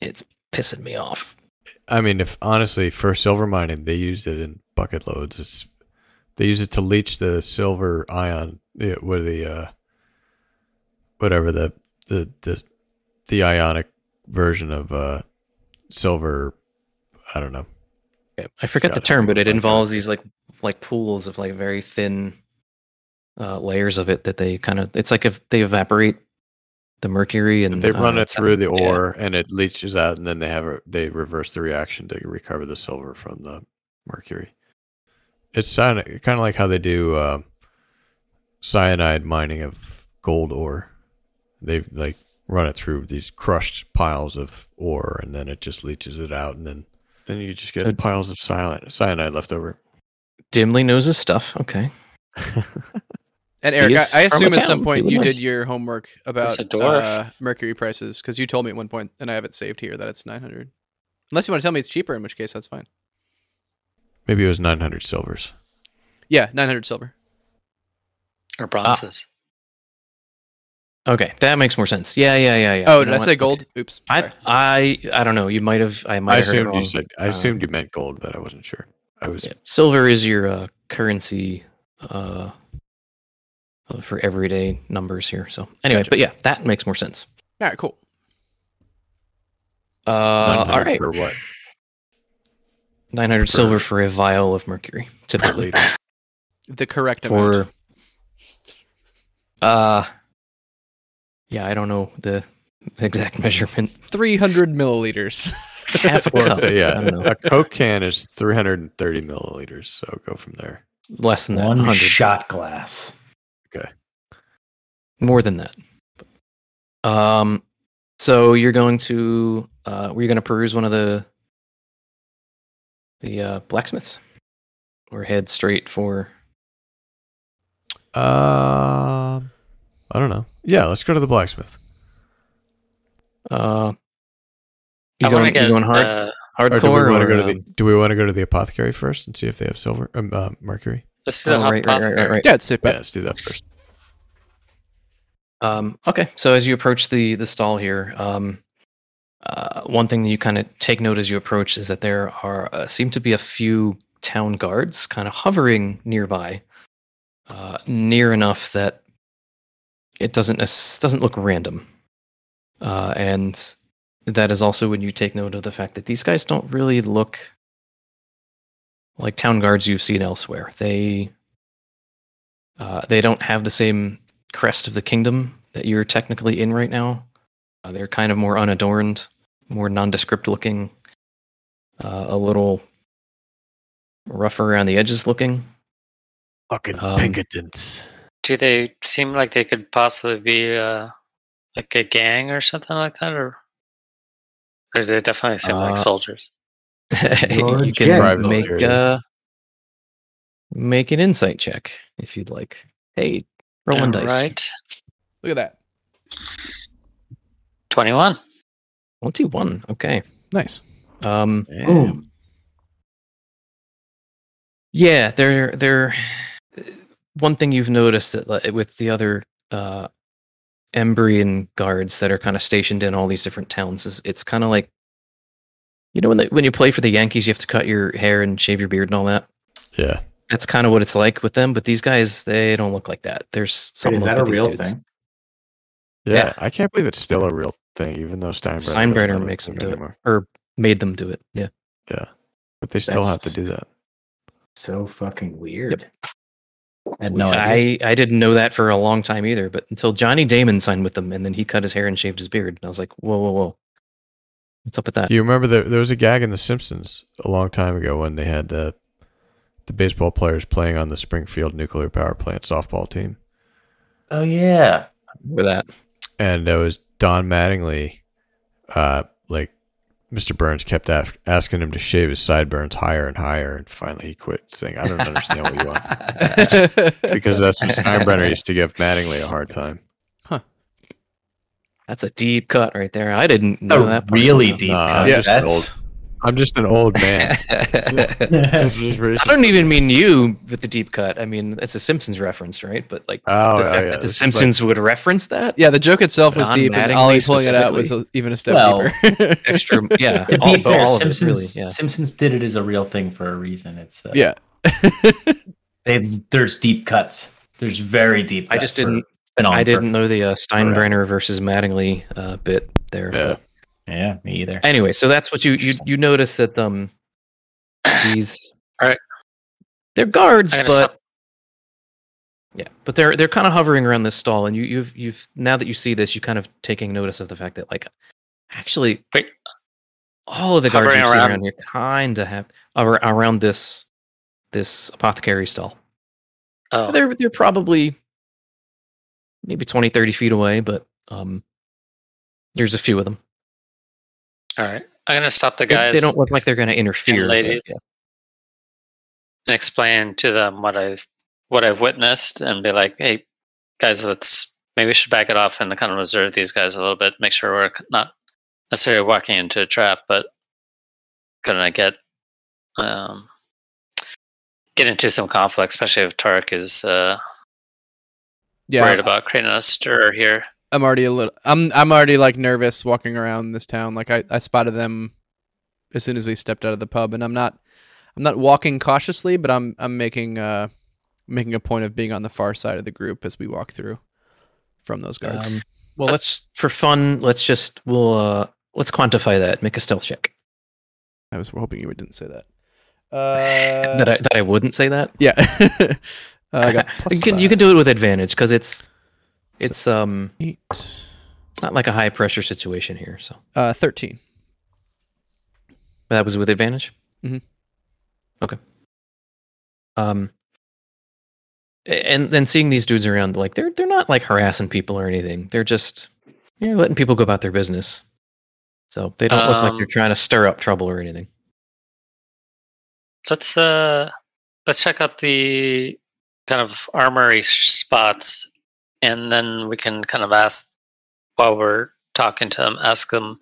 It's pissing me off. I mean, if honestly, for silver mining, they used it in bucket loads. It's they use it to leach the silver ion. The, what are the uh, whatever the the the the ionic version of uh silver. I don't know. I forget the term, but it uh, involves these like like pools of like very thin uh, layers of it that they kind of. It's like if they evaporate the mercury and They run uh, it through the yeah. ore and it leaches out, and then they have a, they reverse the reaction to recover the silver from the mercury. It's kind of like how they do um cyanide mining of gold ore. They like run it through these crushed piles of ore, and then it just leaches it out, and then then you just get So- piles of cyanide cyanide left over. Dimly knows his stuff. Okay. And Eric, I, I assume at some point you was- did your homework about uh, mercury prices because you told me at one point, and I have it saved here that it's nine hundred. Unless you want to tell me it's cheaper, in which case that's fine. Maybe it was nine hundred silvers. Yeah, nine hundred silver. or bronzes. Okay, that makes more sense. Yeah, yeah, yeah, yeah. Oh, You did know I what? say Okay. gold? Oops. I, sorry. I, I don't know. You might have. I might I have heard it assumed wrong. you said. I Uh, assumed you meant gold, but I wasn't sure. I was. Yeah. Silver is your uh, currency uh, for everyday numbers here. So anyway, Gotcha. but yeah, that makes more sense. All right, cool. Uh, all 900 For what? nine hundred silver for a vial of mercury, typically The correct for. amount. Uh, yeah, I don't know the exact measurement. Three hundred milliliters. Half a Or, cup. I yeah, don't know. a Coke can is 330 milliliters. So go from there. Less than that. One 100. shot glass. Okay. More than that. Um, so you're going to uh, were you going to peruse one of the the uh, blacksmiths, or head straight for Um, I don't know. Yeah, let's go to the blacksmith. Uh, you I going, to you going hard, uh, Or hardcore? do we want to go to the um, Do we want to go to the apothecary first and see if they have silver, um, uh, mercury? let's do the oh, right, right, right, right, right. Yeah, it's safe Yeah, let's do that first. Um, okay, so as you approach the the stall here, um, uh, one thing that you kind of take note as you approach is that there are uh, seem to be a few town guards kind of hovering nearby, uh, near enough that it doesn't doesn't look random, uh, and that is also when you take note of the fact that these guys don't really look like town guards you've seen elsewhere. They uh, they don't have the same crest of the kingdom that you're technically in right now. Uh, they're kind of more unadorned, more nondescript looking, uh, a little rougher around the edges looking. Fucking Um, Pinkertons. Do they seem like they could possibly be uh, like a gang or something like that, or or do they definitely seem Uh, like soldiers? You're you Jen. can Private make uh, make an insight check if you'd like. Hey, rolling dice. Right, Look at that. twenty-one. Twenty-one. Okay. Nice. Um, Boom. Yeah, they're they're one thing you've noticed that like, with the other uh Embrian guards that are kind of stationed in all these different towns is it's kind of like you know when they, when you play for the Yankees you have to cut your hair and shave your beard and all that. Yeah. That's kind of what it's like with them, but these guys they don't look like that. There's Wait, something is that a real dudes. thing? yeah. Yeah. I can't believe it's still a real thing, even though Steinbrenner, Steinbrenner makes them thing do it. anymore. Or made them do it. Yeah. Yeah, but they still have to do that. So fucking weird. I had no idea. I I didn't know that for a long time either, but until Johnny Damon signed with them and then he cut his hair and shaved his beard, and I was like, whoa, whoa, whoa, what's up with that? Do you remember there, there was a gag in The Simpsons a long time ago when they had the the baseball players playing on the Springfield nuclear power plant softball team, Oh yeah. With that, and it was Don Mattingly, uh, like Mr. Burns kept af- asking him to shave his sideburns higher and higher, and finally he quit saying, "I don't understand what you want," because that's what Steinbrenner used to give Mattingly a hard time. Huh. That's a deep cut right there. I didn't know A that. part. really deep Nah, cut. I'm just That's I'm just an old man. I don't even mean you with the deep cut. I mean, it's a Simpsons reference, right? But like Oh, the yeah, fact yeah, that the this is like- Simpsons would reference that Yeah, the joke itself was deep, and Mattingly Ollie pulling it out was a, even a step Well, deeper. extra, yeah. to be all, fair, all of it, Simpsons really, yeah. Simpsons did it as a real thing for a reason. It's uh, yeah. They, there's deep cuts. There's very deep. I just didn't. I didn't know the uh, Steinbrenner versus Mattingly uh, bit there. Yeah. But- Yeah, me either. Anyway, so that's what you you you notice that um these Alright. they're guards, but stop. yeah, but they're they're kind of hovering around this stall, and you you've you've now that you see this, you kind of taking notice of the fact that like actually Wait. all of the guards you see around- around here kind of have ar- around this this apothecary stall. Oh, They're they're probably maybe 20, 30 feet away, but um there's a few of them. All right. I'm gonna stop the guys. they don't look like they're going to interfere. but, ladies. yeah. and explain to them what I've what I've witnessed and be like, hey, guys, let's maybe we should back it off and kind of reserve these guys a little bit, make sure we're not necessarily walking into a trap, but gonna get um get into some conflict, especially if Tark is uh Yeah. worried about creating a stir here. I'm already a little. I'm I'm already like nervous walking around this town. Like I, I spotted them as soon as we stepped out of the pub, and I'm not I'm not walking cautiously, but I'm I'm making uh making a point of being on the far side of the group as we walk through from those guards. Um, well, let's for fun. Let's just we'll uh let's quantify that. Make a stealth check. I was hoping you didn't say that. Uh, that I that I wouldn't say that. yeah. uh, I got plus you can you can do it with advantage because it's it's um eight. it's not like a high pressure situation here. So Uh, thirteen. that was with advantage. Mm-hmm. Okay. Um. And then seeing these dudes around, like they're they're not like harassing people or anything. They're just you know, letting people go about their business. So they don't look like they're Um, trying to stir up trouble or anything. Let's uh let's check out the kind of armory spots, and then we can kind of ask while we're talking to them, ask them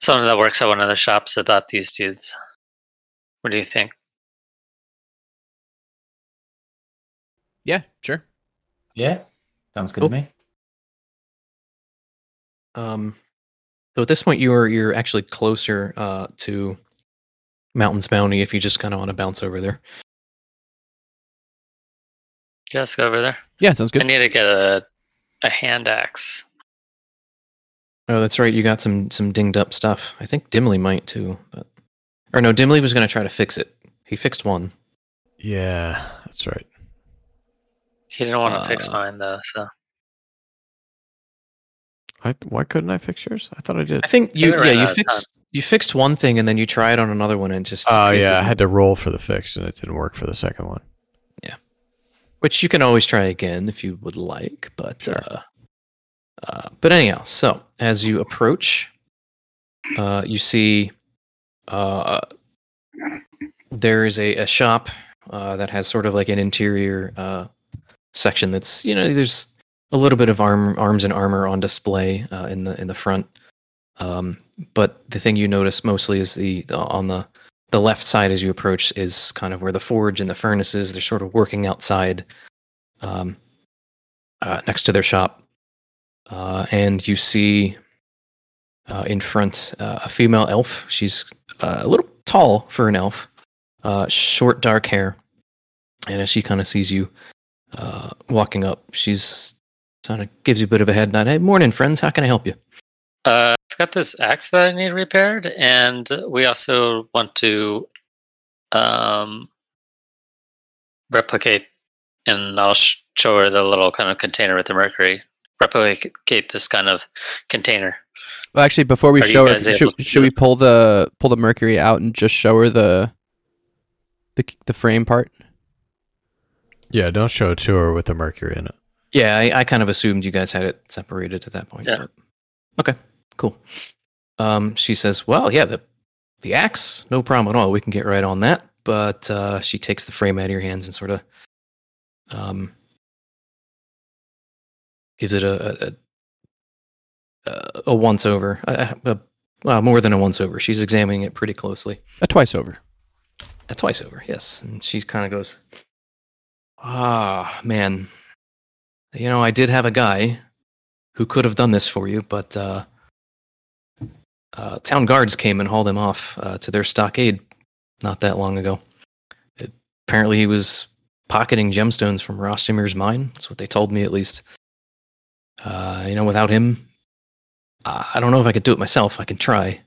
someone that works at one of the shops about these dudes. What do you think? Yeah, sure. Yeah, sounds good Cool. to me. Um, so at this point, you're you're actually closer uh, to Mountain's Bounty if you just kind of want to bounce over there. Yeah, let's go over there. Yeah, sounds good. I need to get a a hand axe. Oh, that's right. You got some some dinged up stuff. I think Dimly might too, but or no, Dimly was going to try to fix it. He fixed one. Yeah, that's right. He didn't want to fix Uh, mine though, so I, why couldn't I fix yours? I thought I did. I think you Maybe yeah you out of fixed you fixed one thing and then you tried on another one and just Oh it yeah, I didn't- had to roll for the fix and it didn't work for the second one. Which you can always try again if you would like. But Sure. uh, uh, but anyhow, so as you approach, uh, you see uh, there is a, a shop uh, that has sort of like an interior uh, section that's you know there's a little bit of arm arms and armor on display uh, in the in the front. Um, but the thing you notice mostly is the, the on the the left side as you approach is kind of where the forge and the furnace is. They're sort of working outside um, uh, next to their shop. Uh, and you see uh, in front uh, a female elf. She's uh, a little tall for an elf, uh, short, dark hair. And as she kind of sees you uh, walking up, she's kind of gives you a bit of a head nod. Hey, morning, friends. How can I help you? uh, I've got this axe that I need repaired, and we also want to um, replicate, and I'll sh- show her the little kind of container with the mercury. Replicate this kind of container. Well, actually, before we Are show her, should, should we pull the pull the mercury out and just show her the the the frame part? Yeah, don't show it to her with the mercury in it. Yeah, I, I kind of assumed you guys had it separated at that point. Yeah. But, okay, cool. Um, she says, "Well, yeah, the the axe, no problem at all. We can get right on that." But uh, she takes the frame out of your hands and sort of um, gives it a a, a, once over, a, a, well, more than a once over. She's examining it pretty closely. A twice over. A twice over, yes. And she kind of goes, Ah, man. You know, I did have a guy who could have done this for you, but uh, uh, town guards came and hauled him off uh, to their stockade not that long ago. It, apparently, he was pocketing gemstones from Rostimir's mine. That's what they told me, at least. Uh, you know, without him, I I don't know if I could do it myself. I can try,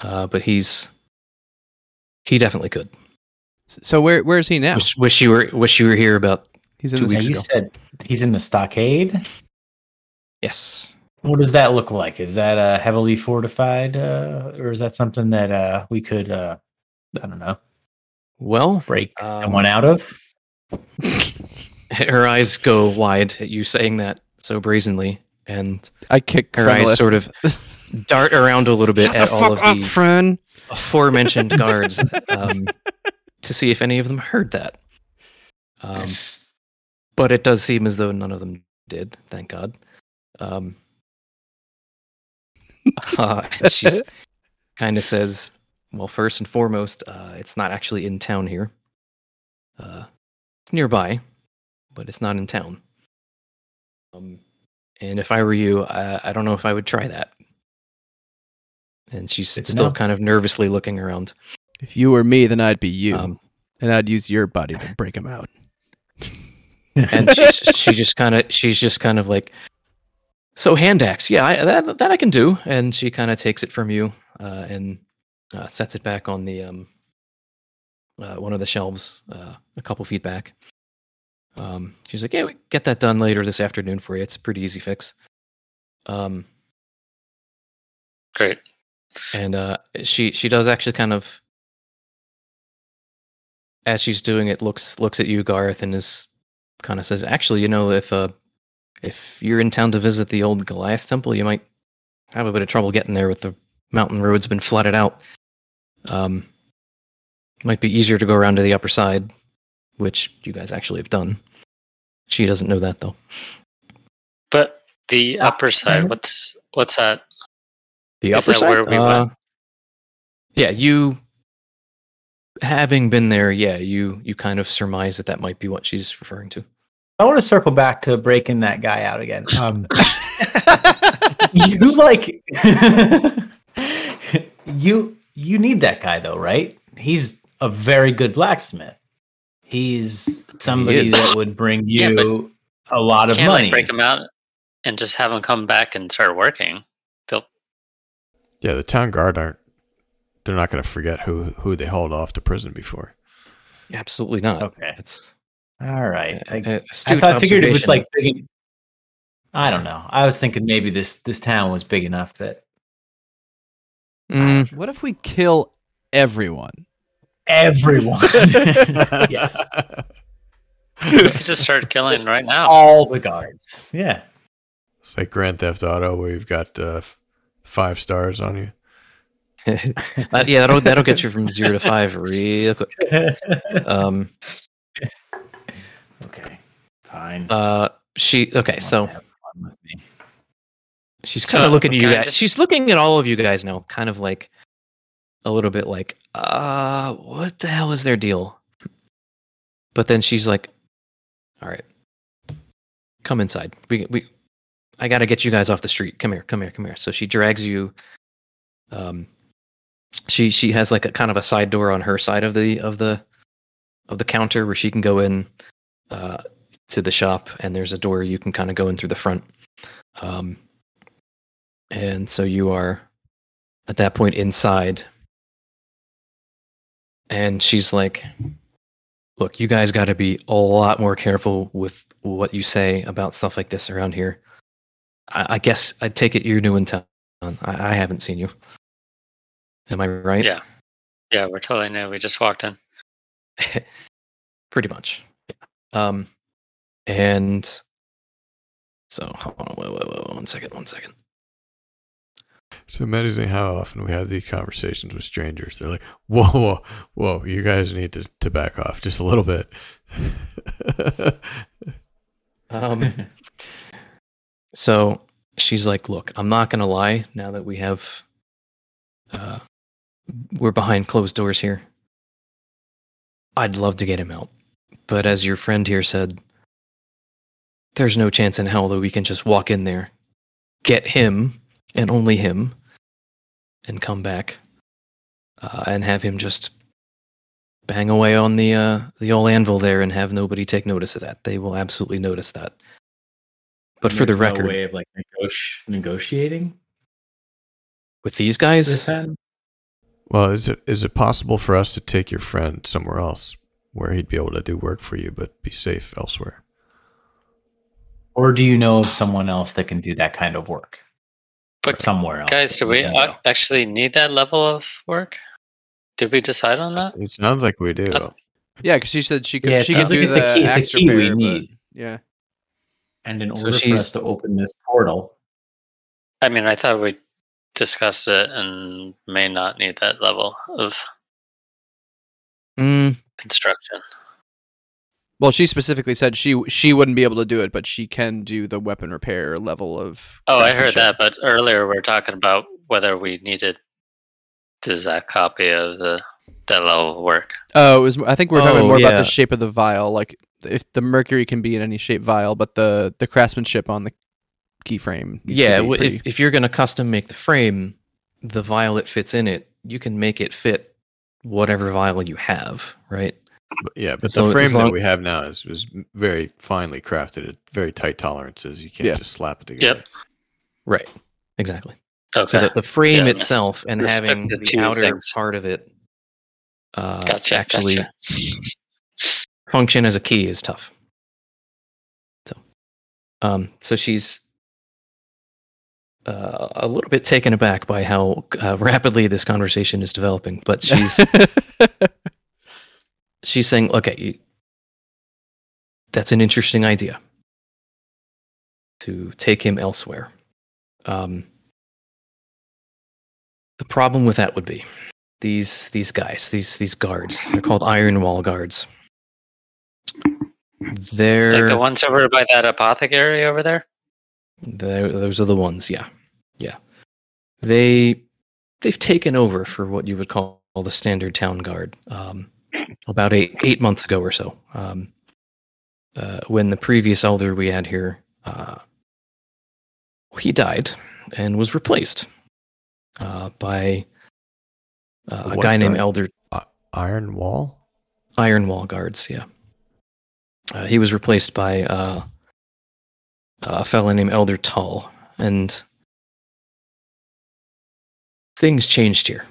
uh, but he's he definitely could. So where where is he now? Wish, wish you were wish you were here about He's in two the Now weeks you ago. said he's in the stockade. yes. What does that look like? Is that uh, heavily fortified, uh, or is that something that uh, we could, uh, I don't know, Well, break Um, someone out of? her eyes go wide at you saying that so brazenly, and I kick her Frenelith. eyes sort of dart around a little bit Shut at the all of up, the friend. aforementioned guards um, to see if any of them heard that. Um, but it does seem as though none of them did. Thank God. Um, uh, she kind of says, "Well, first and foremost, uh, it's not actually in town here. Uh, it's nearby, but it's not in town. Um, and if I were you, I, I don't know if I would try that." And she's to still kind of nervously looking around. If you were me, then I'd be you, Um, and I'd use your body to break him out. and she's, she just kind of she's just kind of like so hand axe yeah I, that that i can do. And she kind of takes it from you uh, and uh, sets it back on the um uh, one of the shelves uh, a couple feet back. Um she's like yeah we get that done later this afternoon for you. It's a pretty easy fix. Um Great. and uh she she does actually kind of as she's doing it looks looks at you garth and is kind of says actually you know if uh if you're in town to visit the old goliath temple you might have a bit of trouble getting there with the mountain roads been flooded out um might be easier to go around to the upper side which you guys actually have done She doesn't know that though. But the upper side, what's what's that? The Is upper that side. where we Uh, went? Yeah, you having been there, yeah, you you kind of surmise that that might be what she's referring to. I want to circle back to breaking that guy out again. Um, you like you you need that guy though, right? He's a very good blacksmith. He's somebody is. that would bring Yeah, you a lot You of can't money. like break him out and just have him come back and start working. They'll Yeah, the town guard aren't. They're not going to forget who who they hauled off to prison before. Absolutely not. Okay. It's All right. uh, I, uh, I astute thought, figured it was like big. I don't know. I was thinking maybe this this town was big enough that Mm, What if we kill everyone? everyone, yes, we could just start killing Just right now. all the guards. Yeah. It's like Grand Theft Auto, where you've got uh, five stars on you. that- yeah, that'll that'll get you from zero to five real quick. Um, okay. Fine. uh, she okay, Wants so to have fun with me. she's So, kind of looking at you guys. just- She's looking at all of you guys now, kind of like a little bit like, uh, what the hell is their deal? But then she's like, all right, come inside. We we, I got to get you guys off the street. Come here, come here, come here. So she drags you. Um, she she has like a kind of a side door on her side of the of the of the counter where she can go in uh, to the shop, and there's a door you can kind of go in through the front. Um, and so you are at that point inside, and she's like, "Look, you guys got to be a lot more careful with what you say about stuff like this around here." I, I guess I take it you're new in town. I, I haven't seen you. Am I right? Yeah. Yeah, we're totally new. We just walked in. pretty much. Yeah. Um, and so hold on, wait, wait, wait, one second, one second. It's amazing how often we have these conversations with strangers. They're like, "Whoa, whoa, whoa! You guys need to, to back off just a little bit." Um, so she's like, "Look, I'm not gonna lie. Now that we have, uh, we're behind closed doors here. I'd love to get him out, but as your friend here said, there's no chance in hell that we can just walk in there, get him and only him, and come back, uh, and have him just." Bang away on the uh, the old anvil there, and have nobody take notice of that. They will absolutely notice that. But for the no record, way of like negoti- negotiating with these guys, well, is it is it possible for us to take your friend somewhere else where he'd be able to do work for you, but be safe elsewhere? Or do you know of someone else that can do that kind of work? But somewhere else. guys, do we can actually need that level of work? Did we decide on that? It sounds like we do. Uh, Yeah, because she said she could. Yeah, she could sounds like do it's a the key- it's a axe key we repair, but- need. Yeah. And in So order for us to open this portal, I mean, I thought we discussed it and may not need that level of Mm, construction. Well, she specifically said she she wouldn't be able to do it, but she can do the weapon repair level of. Oh, I heard that, but earlier we were talking about whether we needed the exact copy of the that level of work. Oh, it was. I think we're talking Oh, more about the shape of the vial. Like if the mercury can be in any shape vial, but the the craftsmanship on the keyframe. yeah, w- pretty- if if you're gonna custom make the frame, the vial that fits in it, you can make it fit whatever vial you have, right? But yeah, but So the as frame that we have now is, is very finely crafted at very tight tolerances. You can't Yeah. just slap it together. Yep. Right. Exactly. Okay. So that the frame Yeah, mis- itself and having the the outer things. part of it uh, Gotcha, actually gotcha. function as a key is tough. So, um, so she's uh, a little bit taken aback by how uh, rapidly this conversation is developing, but she's she's saying, "Okay, that's an interesting idea to take him elsewhere." Um, the problem with that would be these these guys, these these guards. They're called Iron Wall guards. They're Like the ones over by that apothecary over there? Those are the ones, yeah, yeah. They they've taken over for what you would call the standard town guard. Um, about eight eight months ago or so, um, uh, when the previous elder we had here, uh, he died and was replaced uh, by uh, a guy named? Elder Iron Wall? Iron Wall guards. Yeah, uh, he was replaced by uh, a fellow named Elder Tull, and things changed here.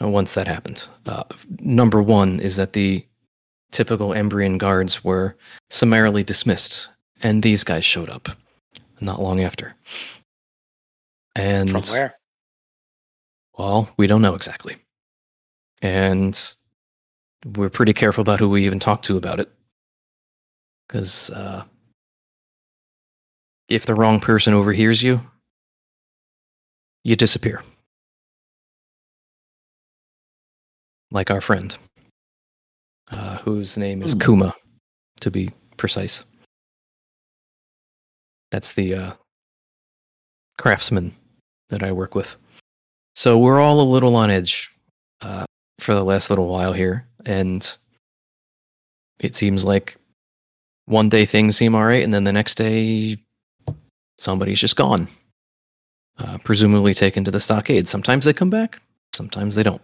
Uh, once that happened, uh, number one is that the typical Embryon guards were summarily dismissed, and these guys showed up not long after. And From where? well, we don't know exactly. And we're pretty careful about who we even talk to about it. Because uh, if the wrong person overhears you, you disappear. Like our friend, uh, whose name is Hmm. Kuma, to be precise. That's the uh, craftsman that I work with. So we're all a little on edge uh, for the last little while here, and it seems like one day things seem all right, and then the next day somebody's just gone, uh, presumably taken to the stockade. Sometimes they come back, sometimes they don't.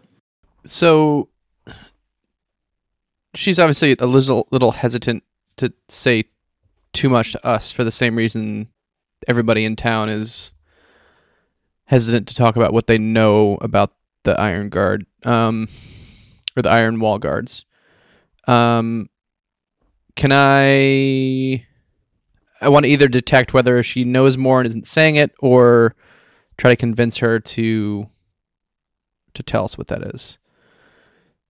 So she's obviously a little little hesitant to say too much to us for the same reason everybody in town is hesitant to talk about what they know about the Iron Guard um, or the Iron Wall Guards. Um, can I? I want to either detect whether she knows more and isn't saying it, or try to convince her to to tell us what that is.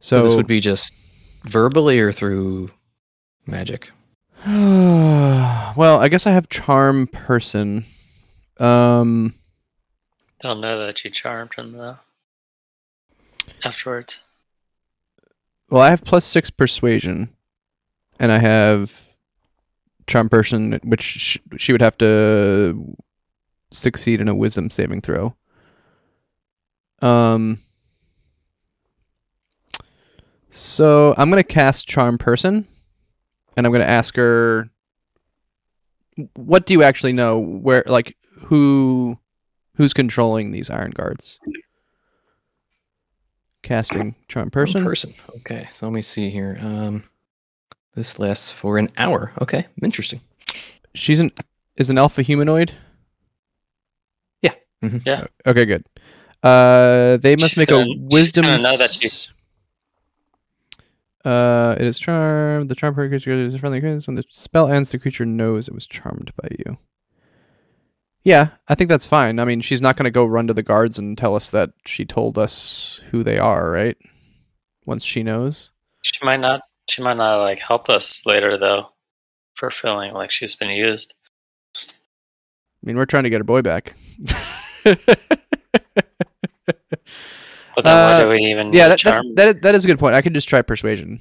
So, So, this would be just verbally or through magic. well, I guess I have charm person. Um, They'll know that you charmed him though. Afterwards. well, I have plus six persuasion, and I have charm person, which sh- she would have to succeed in a wisdom saving throw. Um. So I'm gonna cast charm person, and I'm gonna ask her, "What do you actually know? Where, like, who, who's controlling these iron guards?" Casting charm person. Person. Okay, so let me see here. Um, this lasts for an hour. Okay, interesting. She's an is an alpha humanoid. Yeah. Mhm. Yeah. Okay, good. Uh, they must She's make gonna- a wisdom. know that you- s- Uh, it is charm. The charm per creature is a friendly creature. When the spell ends, the creature knows it was charmed by you. Yeah, I think that's fine. I mean, she's not going to go run to the guards and tell us that she told us who they are, right? Once she knows. She might not she might not like help us later though. For feeling like she's been used. I mean, we're trying to get her boy back. But then why Uh, do we even yeah, that, that's, charm? that, is, that is a good point. I could just try persuasion,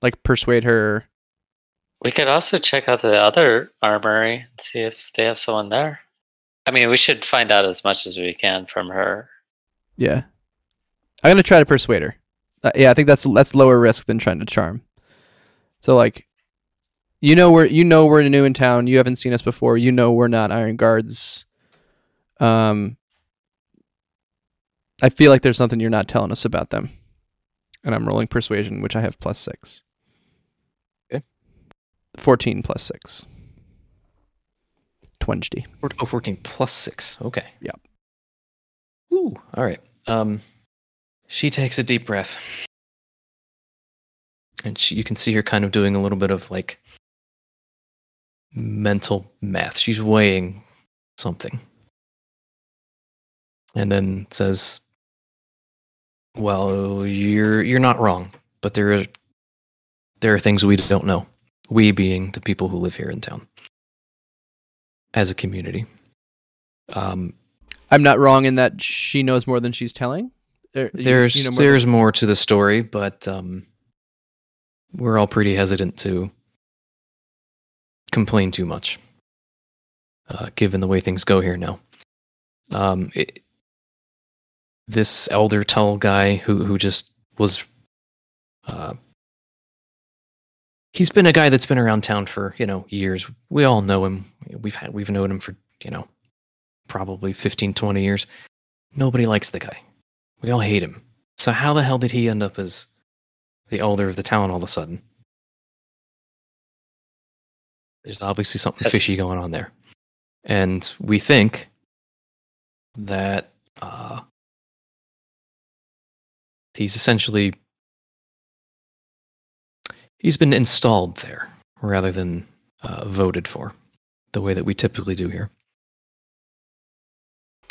like persuade her. We could also check out the other armory and see if they have someone there. I mean, we should find out as much as we can from her. Yeah, I'm gonna try to persuade her. Uh, yeah, I think that's that's lower risk than trying to charm. So like, you know we're you know we're new in town. You haven't seen us before. You know we're not Iron Guards. Um, I feel like there's something you're not telling us about them, and I'm rolling persuasion, which I have plus six. Okay. Fourteen plus six. Twenty. Four- Oh, 14 plus 6. Okay. Yep. Ooh, all right. Um, she takes a deep breath. And she, you can see her kind of doing a little bit of like mental math. She's weighing something. And then says, "Well, you're you're not wrong, but there are there are things we don't know. We being the people who live here in town as a community. Um, I'm not wrong in that she knows more than she's telling. There- there's you know more than- there's more to the story, but um, we're all pretty hesitant to complain too much, uh, given the way things go here now. Um, it, this elder tall guy who who just was, uh, he's been a guy that's been around town for you know years. We all know him. We've had we've known him for you know probably 15, 20 years. Nobody likes the guy. We all hate him. So how the hell did he end up as the elder of the town all of a sudden? There's obviously something Yes. fishy going on there. And we think that uh, he's essentially he's been installed there rather than uh, voted for the way that we typically do here.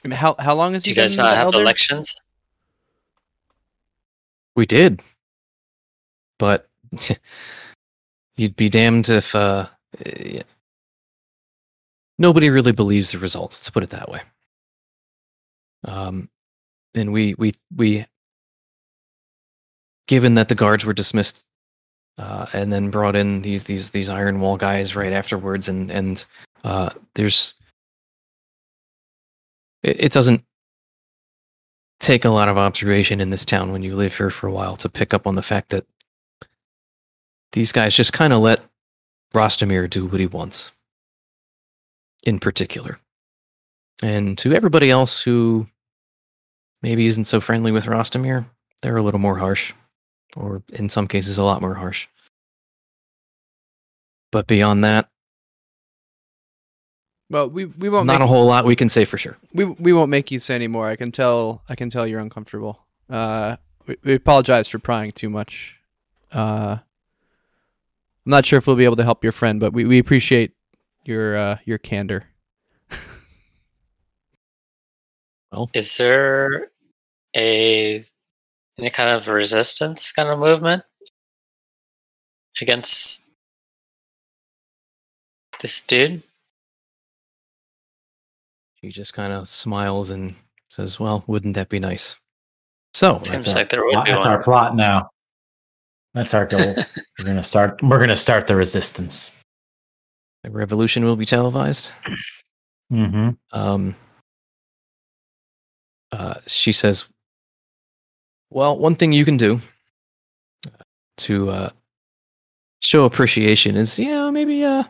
I how how long has Do you guys been not have elder? elections? We did, but you'd be damned if uh, nobody really believes the results. Let's put it that way. Um, and we we we, given that the guards were dismissed, uh, and then brought in these these these iron wall guys right afterwards, and and uh, there's it, it doesn't take a lot of observation in this town when you live here for a while to pick up on the fact that these guys just kind of let Rostamir do what he wants, in particular. And to everybody else who maybe isn't so friendly with Rostamir, they're a little more harsh, or in some cases, a lot more harsh. But beyond that, Well, we we won't not make a whole lot we can say for sure. we we won't make you say anymore. I can tell. I can tell you're uncomfortable. Uh, we, we apologize for prying too much. Uh, I'm not sure if we'll be able to help your friend, but we, we appreciate your uh, your candor. well, Is there a any kind of resistance kind of movement against this dude? She just kind of smiles and says, "Well, wouldn't that be nice?" So Seems That's, like there would our, be that's our plot now. That's our goal. we're gonna start. We're gonna start the resistance. the revolution will be televised. Mm-hmm. Um, uh, she says, "Well, one thing you can do to uh, show appreciation is, you know, maybe uh,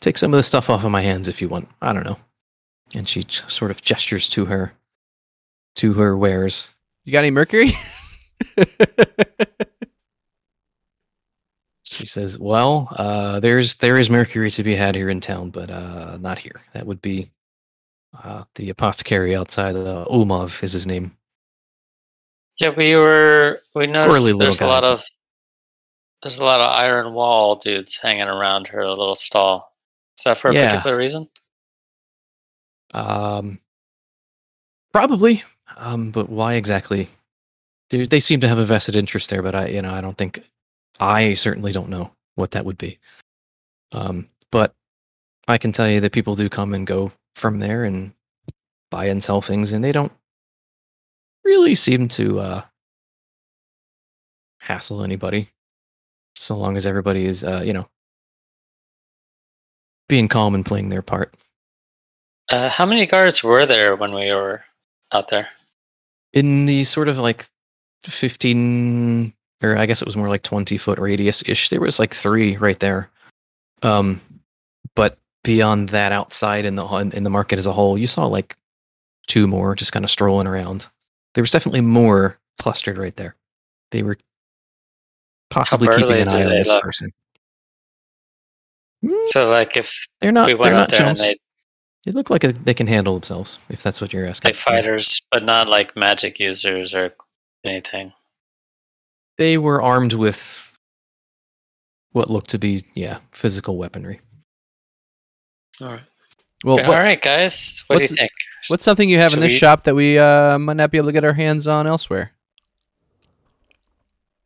take some of the stuff off of my hands if you want. I don't know." And she j- sort of gestures to her, to her wares. You got any mercury? She says, "Well, uh, there's there is mercury to be had here in town, but uh, not here. That would be uh, the apothecary outside of Ulmov is his name. Yeah, we were. We noticed there's a lot of there's a lot of iron wall dudes hanging around her little stall. Is that for a Yeah. particular reason? Um, probably, um, but why exactly? Dude, they seem to have a vested interest there, but I, you know, I don't think I certainly don't know what that would be. Um, but I can tell you that people do come and go from there and buy and sell things, and they don't really seem to uh, hassle anybody, so long as everybody is, uh, you know, being calm and playing their part. Uh, how many guards were there when we were out there? in the sort of like 15 or i guess it was more like 20 foot radius ish there was like three right there um but beyond that outside in the in the market as a whole you saw like two more just kind of strolling around there was definitely more clustered right there they were possibly keeping an eye on this look? person Mm, So, like, if they're not we they're not there and chumps. they they look like a, they can handle themselves if that's what you're asking like fighters, but not like magic users or anything. they were armed with what looked to be yeah physical weaponry All right, well, all what, right, guys. What do you what's- think? what's something you have in this we- shop that we uh, might not be able to get our hands on elsewhere?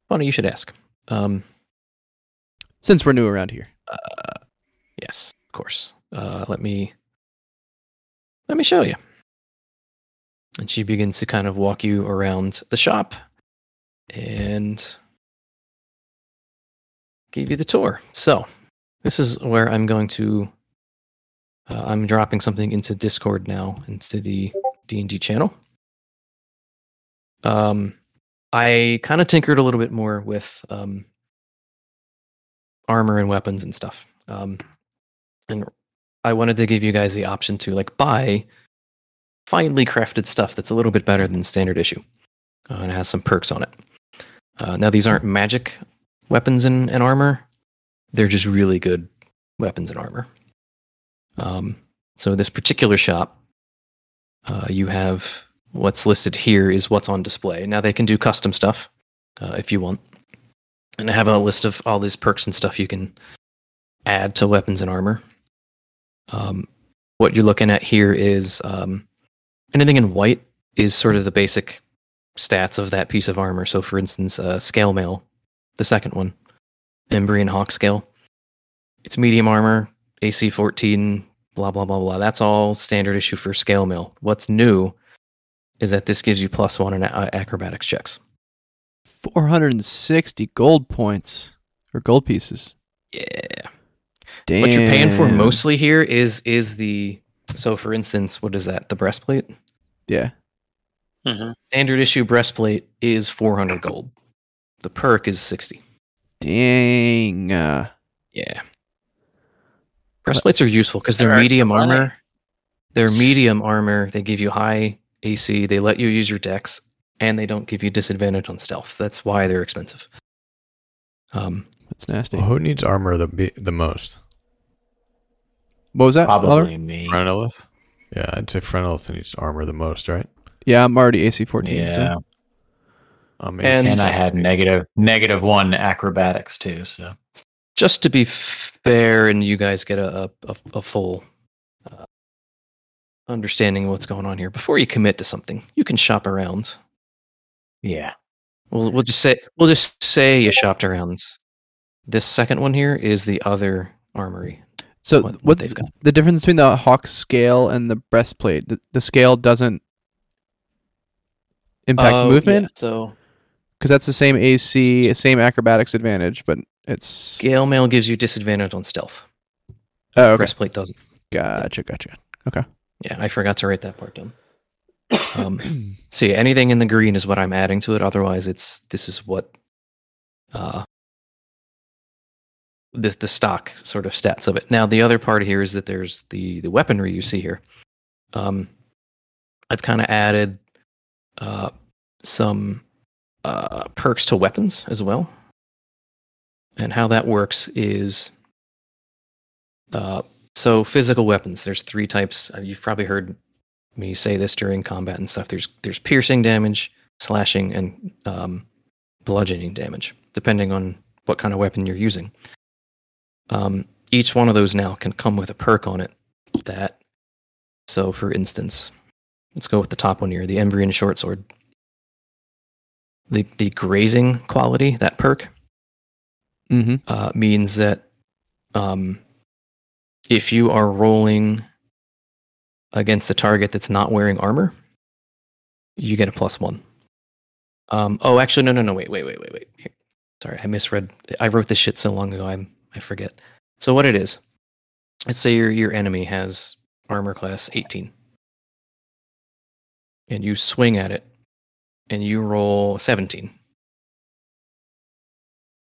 funny you should ask um Since we're new around here. yes of course uh let me let me show you and she begins to kind of walk you around the shop and give you the tour so this is where I'm going to. Uh, I'm dropping something into Discord now, into the D and D channel. Um, I kind of tinkered a little bit more with um, armor and weapons and stuff. Um, and I wanted to give you guys the option to like buy finely crafted stuff that's a little bit better than standard issue, uh, and has some perks on it. Uh, now these aren't magic weapons and, and armor; they're just really good weapons and armor. Um, so this particular shop, uh, you have what's listed here is what's on display. Now they can do custom stuff uh, if you want, and I have a list of all these perks and stuff you can add to weapons and armor. Um, what you're looking at here is um, anything in white is sort of the basic stats of that piece of armor. So, for instance, uh, scale mail, the second one, Embrian Hawk scale, it's medium armor, AC 14, blah blah blah blah. That's all standard issue for scale mail. What's new is that this gives you plus one in acrobatics checks. 460 gold points or gold pieces. Yeah. Damn. What you're paying for mostly here is is the so for instance, what is that? The breastplate? Yeah. hmm Standard issue breastplate is 400 gold. The perk is 60. Dang. Uh, Yeah. Breastplates are useful because they're They're medium extra money. armor. They're medium armor. They give you high AC. They let you use your dex, and they don't give you disadvantage on stealth. That's why they're expensive. Um, that's nasty. Well, who needs armor the the most? What was that? Probably Oliver? me. Frenelith? Yeah, I'd say Frenelith needs armor the most, right? Yeah, I'm already AC 14. so- Yeah, Um, And- and I had negative negative one acrobatics too. So just to be fair, and you guys get a a, a, a full uh, understanding of what's going on here before you commit to something, you can shop around. yeah, We'll we'll just say we'll just say you shopped around. This second one here is the other armory. So what- what, what they've got. the difference between the hawk scale and the breastplate? The, the scale doesn't impact Oh, movement yeah, So because that's the same AC, same acrobatics advantage, but it's scale mail gives you disadvantage on stealth. oh, okay. Breastplate doesn't. Gotcha, gotcha. Okay. Yeah, I forgot to write that part down. Um, so yeah, anything in the green is what I'm adding to it. Otherwise, it's this is what uh, the the stock sort of stats of it. Now, the other part here is that there's the the weaponry you see here. Um, I've kind of added uh, some uh, perks to weapons as well, and how that works is uh, so physical weapons. There's three types. Uh, You've probably heard me say this during combat and stuff. There's there's piercing damage, slashing, and um, bludgeoning damage, depending on what kind of weapon you're using. Um, each one of those now can come with a perk on it. That so, for instance, let's go with the top one here, the Embrian short sword. The the grazing quality, that perk, Mm-hmm. uh, means that um, if you are rolling against a target that's not wearing armor, you get a plus one. Um, oh, actually, no, no, no. Wait, wait, wait, wait, wait. Here. Sorry, I misread. I wrote this shit so long ago. I'm I forget. So what it is? Let's say your your enemy has armor class 18, and you swing at it, and you roll 17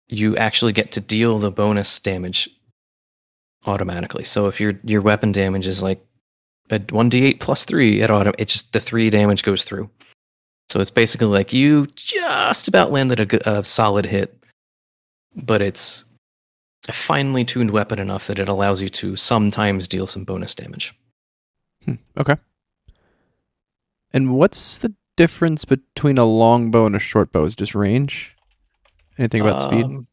you actually get to deal the bonus damage automatically. So if your your weapon damage is like a one d eight plus three, at auto it just the three damage goes through. So it's basically like you just about landed a, a solid hit, but it's a finely tuned weapon enough that it allows you to sometimes deal some bonus damage. Hmm. Okay. And what's the difference between a long bow and a short bow? Is just range? Anything about speed? Um,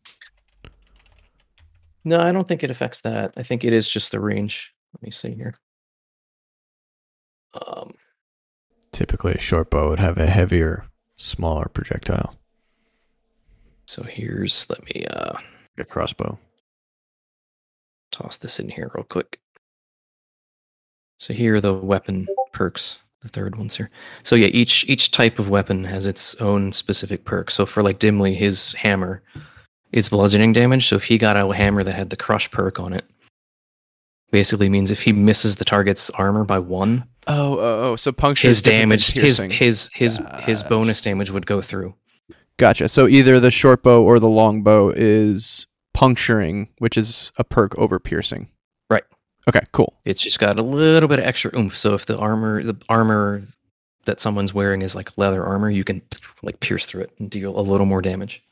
No, I don't think it affects that. I think it is just the range. Let me see here. Um, Typically, a short bow would have a heavier, smaller projectile, so here's let me uh a crossbow. toss this in here real quick. So here are the weapon perks, the third ones here. So yeah, each each type of weapon has its own specific perk. So for like Dimly, his hammer is bludgeoning damage. So if he got a hammer that had the crush perk on it, basically means if he misses the target's armor by one, Oh, oh, oh. So puncture his is damage, his his his his bonus damage would go through. Gotcha. So either the short bow or the long bow is puncturing, which is a perk over piercing. Right. Okay, cool. It's just got a little bit of extra oomph. So if the armor, the armor that someone's wearing is like leather armor, you can like pierce through it and deal a little more damage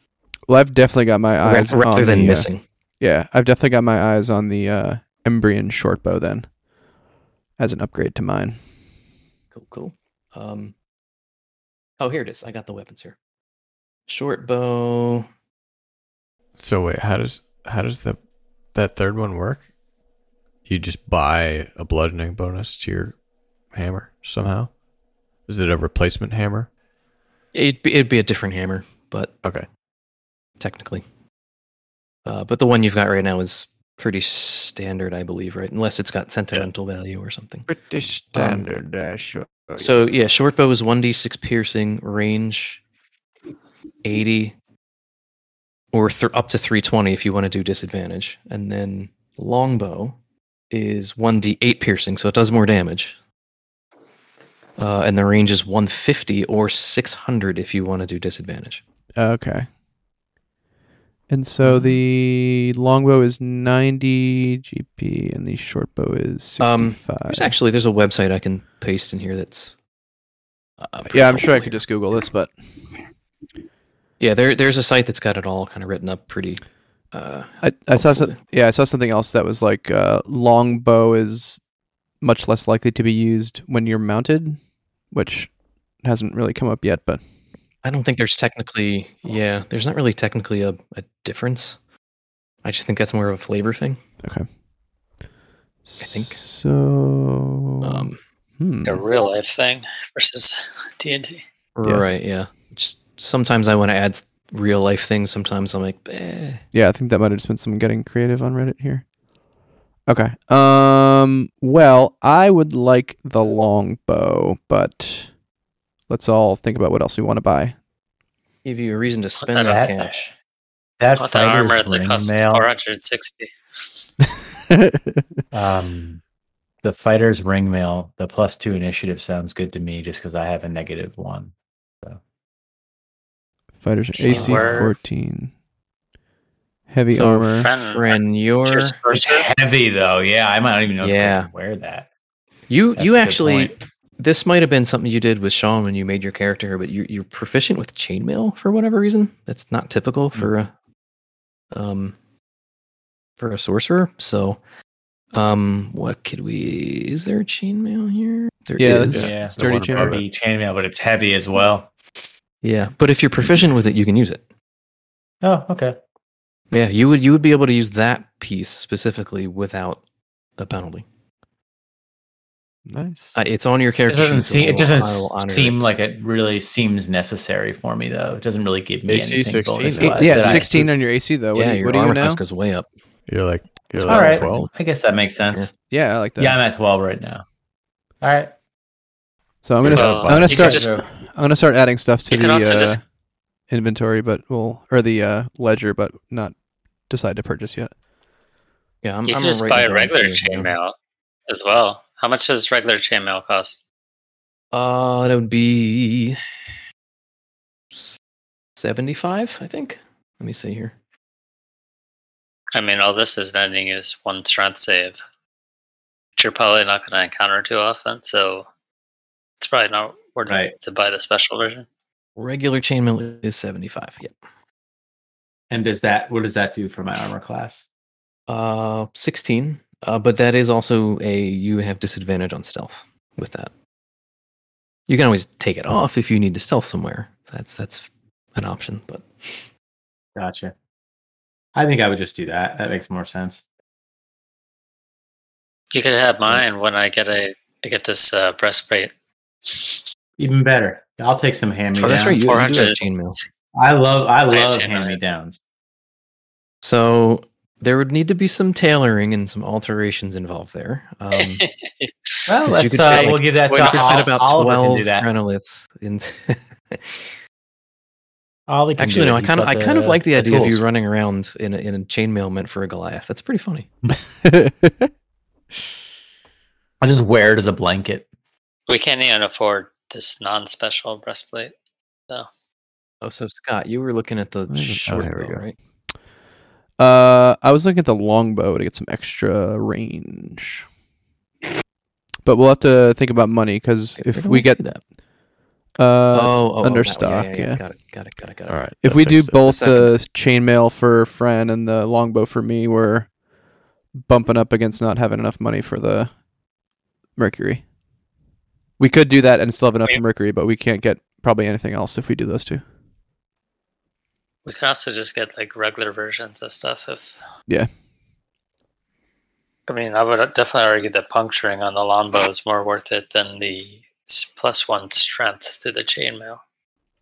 Well, I've definitely got my eyes rather on than the, uh, missing. yeah, I've definitely got my eyes on the uh, Embrian short bow then, as an upgrade to mine. Cool, cool. Um, oh, here it is. I got the weapons here. Short bow. So wait, how does how does the that third one work? You just buy a bludgeoning bonus to your hammer somehow? Is it a replacement hammer? It'd be, it'd be a different hammer, but Okay. technically. Uh, but the one you've got right now is pretty standard, I believe, right? Unless it's got sentimental value or something. British standard, uh, sure. So yeah, short bow is one d six piercing, range eighty, or th- up to three twenty if you want to do disadvantage, and then longbow is one d eight piercing, so it does more damage. Uh, and the range is 150 or 600 if you want to do disadvantage. Okay. And so Hmm. the longbow is 90 GP and the short bow is 65. Um, There's actually there's a website I can paste in here that's. Uh, yeah, I'm sure I could just Google this, but Yeah, there there's a site that's got it all kind of written up pretty. Uh, I, I saw some, yeah, I saw something else that was like uh, longbow is much less likely to be used when you're mounted, which hasn't really come up yet, but I don't think there's technically yeah, there's not really technically a, a difference. I just think that's more of a flavor thing. okay. I think. so. Um, hmm. A real life thing versus D and D. Yeah. Right, yeah. Just sometimes I want to add s- real life things. Sometimes I'm like, eh. Yeah, I think that might have just been some getting creative on Reddit here. Okay. Um. Well, I would like the longbow, but let's all think about what else we want to buy. give you a reason to spend that that cash. That Bought that armor that ring costs mail, 460. um, the fighter's ring mail, the plus two initiative sounds good to me, just because I have a negative one. Fighters Teamwork. AC fourteen. Heavy So, armor. Friend, Friend, you're It's heavy though. Yeah, I might not even know if I Yeah. can wear that. you That's you actually point. this might have been something you did with Sean when you made your character, but you you're proficient with chainmail for whatever reason. That's not typical Hmm. for a um for a sorcerer. So um what could we is there a chainmail here? There Yeah, is. Yeah, sturdy it's chainmail. chainmail, but it's heavy as well. Yeah, but if you're proficient with it, you can use it. Oh, okay. Yeah, you would you would be able to use that piece specifically without a penalty. Nice. Uh, it's on your character. It character. doesn't sheet, so seem. It doesn't seem it. like it really seems necessary for me though. It doesn't really give me AC anything 16 bonus yeah, that I- sixteen on your AC though. What, yeah, do you- your what are you armor now? class goes way up. You're like you're All like All right. 12. I guess that makes sense. Yeah, I like that. Yeah, I'm at twelve right now. All right. so I'm gonna Well, I'm gonna start just- I'm gonna start adding stuff to You the uh, just- inventory, but we'll or the uh, ledger, but not decide to purchase yet. Yeah, I'm, You I'm can just writing buy it down regular too as well. chainmail as well. How much does regular chainmail cost? Uh, that would be seventy-five, I think. Let me see here. I mean, all this is ending is one strength save, which you're probably not going to encounter too often. So it's probably not worth Right. to buy the special version. Regular chainmail is seventy-five. Yep. And does that? What does that do for my armor class? Uh, sixteen. Uh, but that is also a you have disadvantage on stealth with that. You can always take it off if you need to stealth somewhere. That's that's an option, but Gotcha. I think I would just do that. That makes more sense. You could have mine when I get a I get this uh, breastplate. Even better. I'll take some hand me Oh, that's downs. right, you- Four do have hundred. chainmail. I love I love hand me downs. So there would need to be some tailoring and some alterations involved there. Um, well, let's, uh, fit, we'll give that to you could fit about Oliver can twelve do that. into. Actually, no. it. I kind of, I kind of like the idea of you running around in a, in a chainmail meant for a Goliath. That's pretty funny. I just wear it as a blanket. We can't even afford this non-special breastplate. So. Oh, so Scott, you were looking at the Where is it? Oh, short here bow, right? uh, I was looking at the longbow to get some extra range, but we'll have to think about money because if do we get that, uh oh, oh, under oh, that one. stock, yeah, yeah. got it, got it, got it, got it. All right. if we do it. both the chainmail for Fran and the longbow for me, we're bumping up against not having enough money for the Mercury. We could do that and still have enough Wait. for Mercury, but we can't get probably anything else if we do those two. We can also just get like regular versions of stuff if. Yeah. I mean, I would definitely argue that puncturing on the longbow is more worth it than the plus one strength to the chainmail.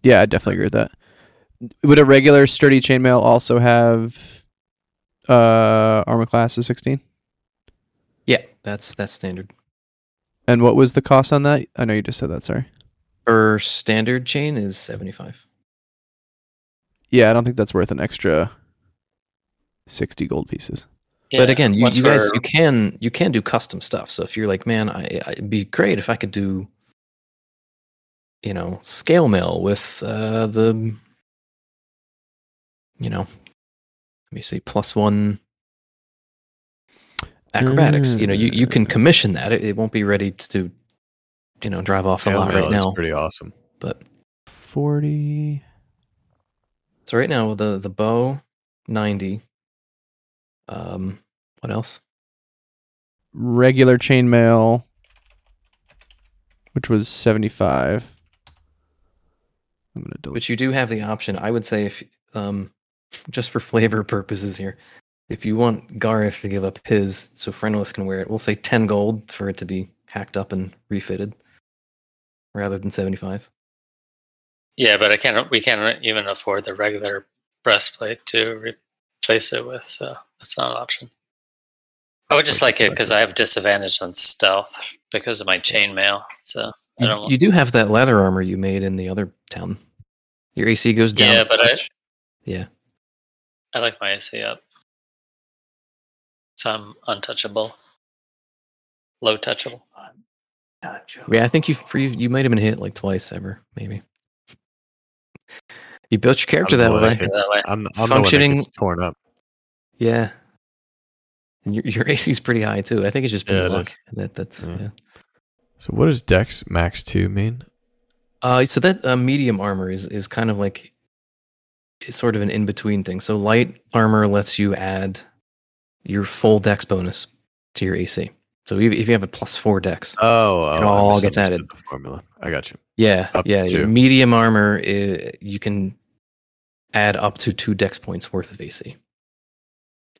Yeah, I definitely agree with that. Would a regular sturdy chainmail also have uh armor class of 16? Yeah, that's that's standard. And what was the cost on that? I know you just said that, sorry. Her standard chain is seventy five. Yeah, I don't think that's worth an extra 60 gold pieces. but again, you, you guys we're- you can you can do custom stuff. So if you're like, man, I, I it'd be great if I could do, you know, scale mail with uh, the, you know, let me see, plus one acrobatics. You know, you you can commission that. It, it won't be ready to, you know, drive off the lot Chainmail right now. pretty awesome. But 40 so right now the the bow, ninety. Um, what else? regular chainmail which was 75. I'm going to delete But you do have the option. I would say if um just for flavor purposes here, if you want Gareth to give up his so Frenwith can wear it, we'll say ten gold for it to be hacked up and refitted rather than seventy five. Yeah, but I can't. We can't even afford the regular breastplate to replace it with, so that's not an option. I would just Like it because I have disadvantage on stealth because of my chainmail. So I You, you do have that leather armor you made in the other town. Your AC goes down. Yeah, but I- yeah. I like my AC up, so I'm untouchable, low touchable. Yeah, I think you've, you, you might have been hit like twice ever, maybe. You built your character I'm that way. That way. I'm, I'm the one Functioning- that torn up. Yeah. And your your AC is pretty high too. I think it's just Yeah, been it luck. That that's Yeah. yeah. So what does Dex Max 2 mean? Uh, so that uh, medium armor is is kind of like it's sort of an in between thing. So light armor lets you add your full dex bonus to your AC. So if if you have a plus four dex, Oh, oh It all gets added. The formula. I got you. yeah, up yeah, your medium armor i you can add up to two dex points worth of AC.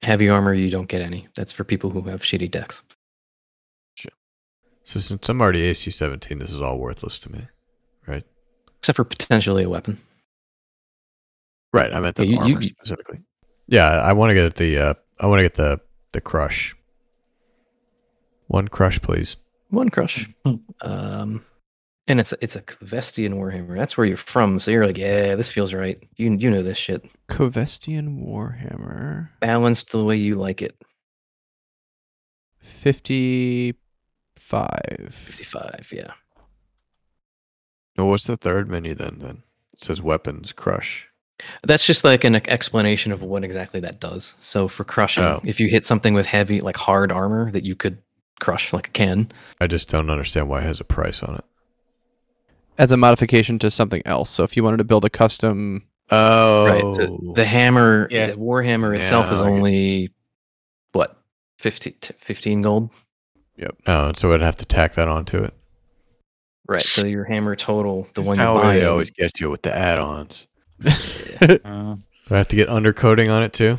Heavy armor, you don't get any. That's for people who have shitty dex. So since I'm already AC 17, this is all worthless to me. Right? Except for potentially a weapon. Right. I meant the Yeah, you- armor you- specifically. Yeah, I want to get at the uh, I want to get the the crush. One crush, please. One crush. Hmm. um, and it's it's a Vestian Warhammer. That's where you're from, so you're like, yeah, this feels right. You you know this shit. Covestian Warhammer. Balanced the way you like it. 55. 55, yeah. No, what's the third menu then? Then it says weapons, crush. That's just like an explanation of what exactly that does. So for crushing, Oh. if you hit something with heavy, like hard armor that you could crush like a can, I just don't understand why it has a price on it. As a modification to something else. So if you wanted to build a custom. Oh, right? So the hammer, Yes. the Warhammer itself Yeah, is I get it. only what 50, 15 gold. Yep. Oh, and so I'd have to tack that onto it. Right. So your hammer total, the That's one how you're they always get you with the add-ons. Uh, Do I have to get undercoating on it too?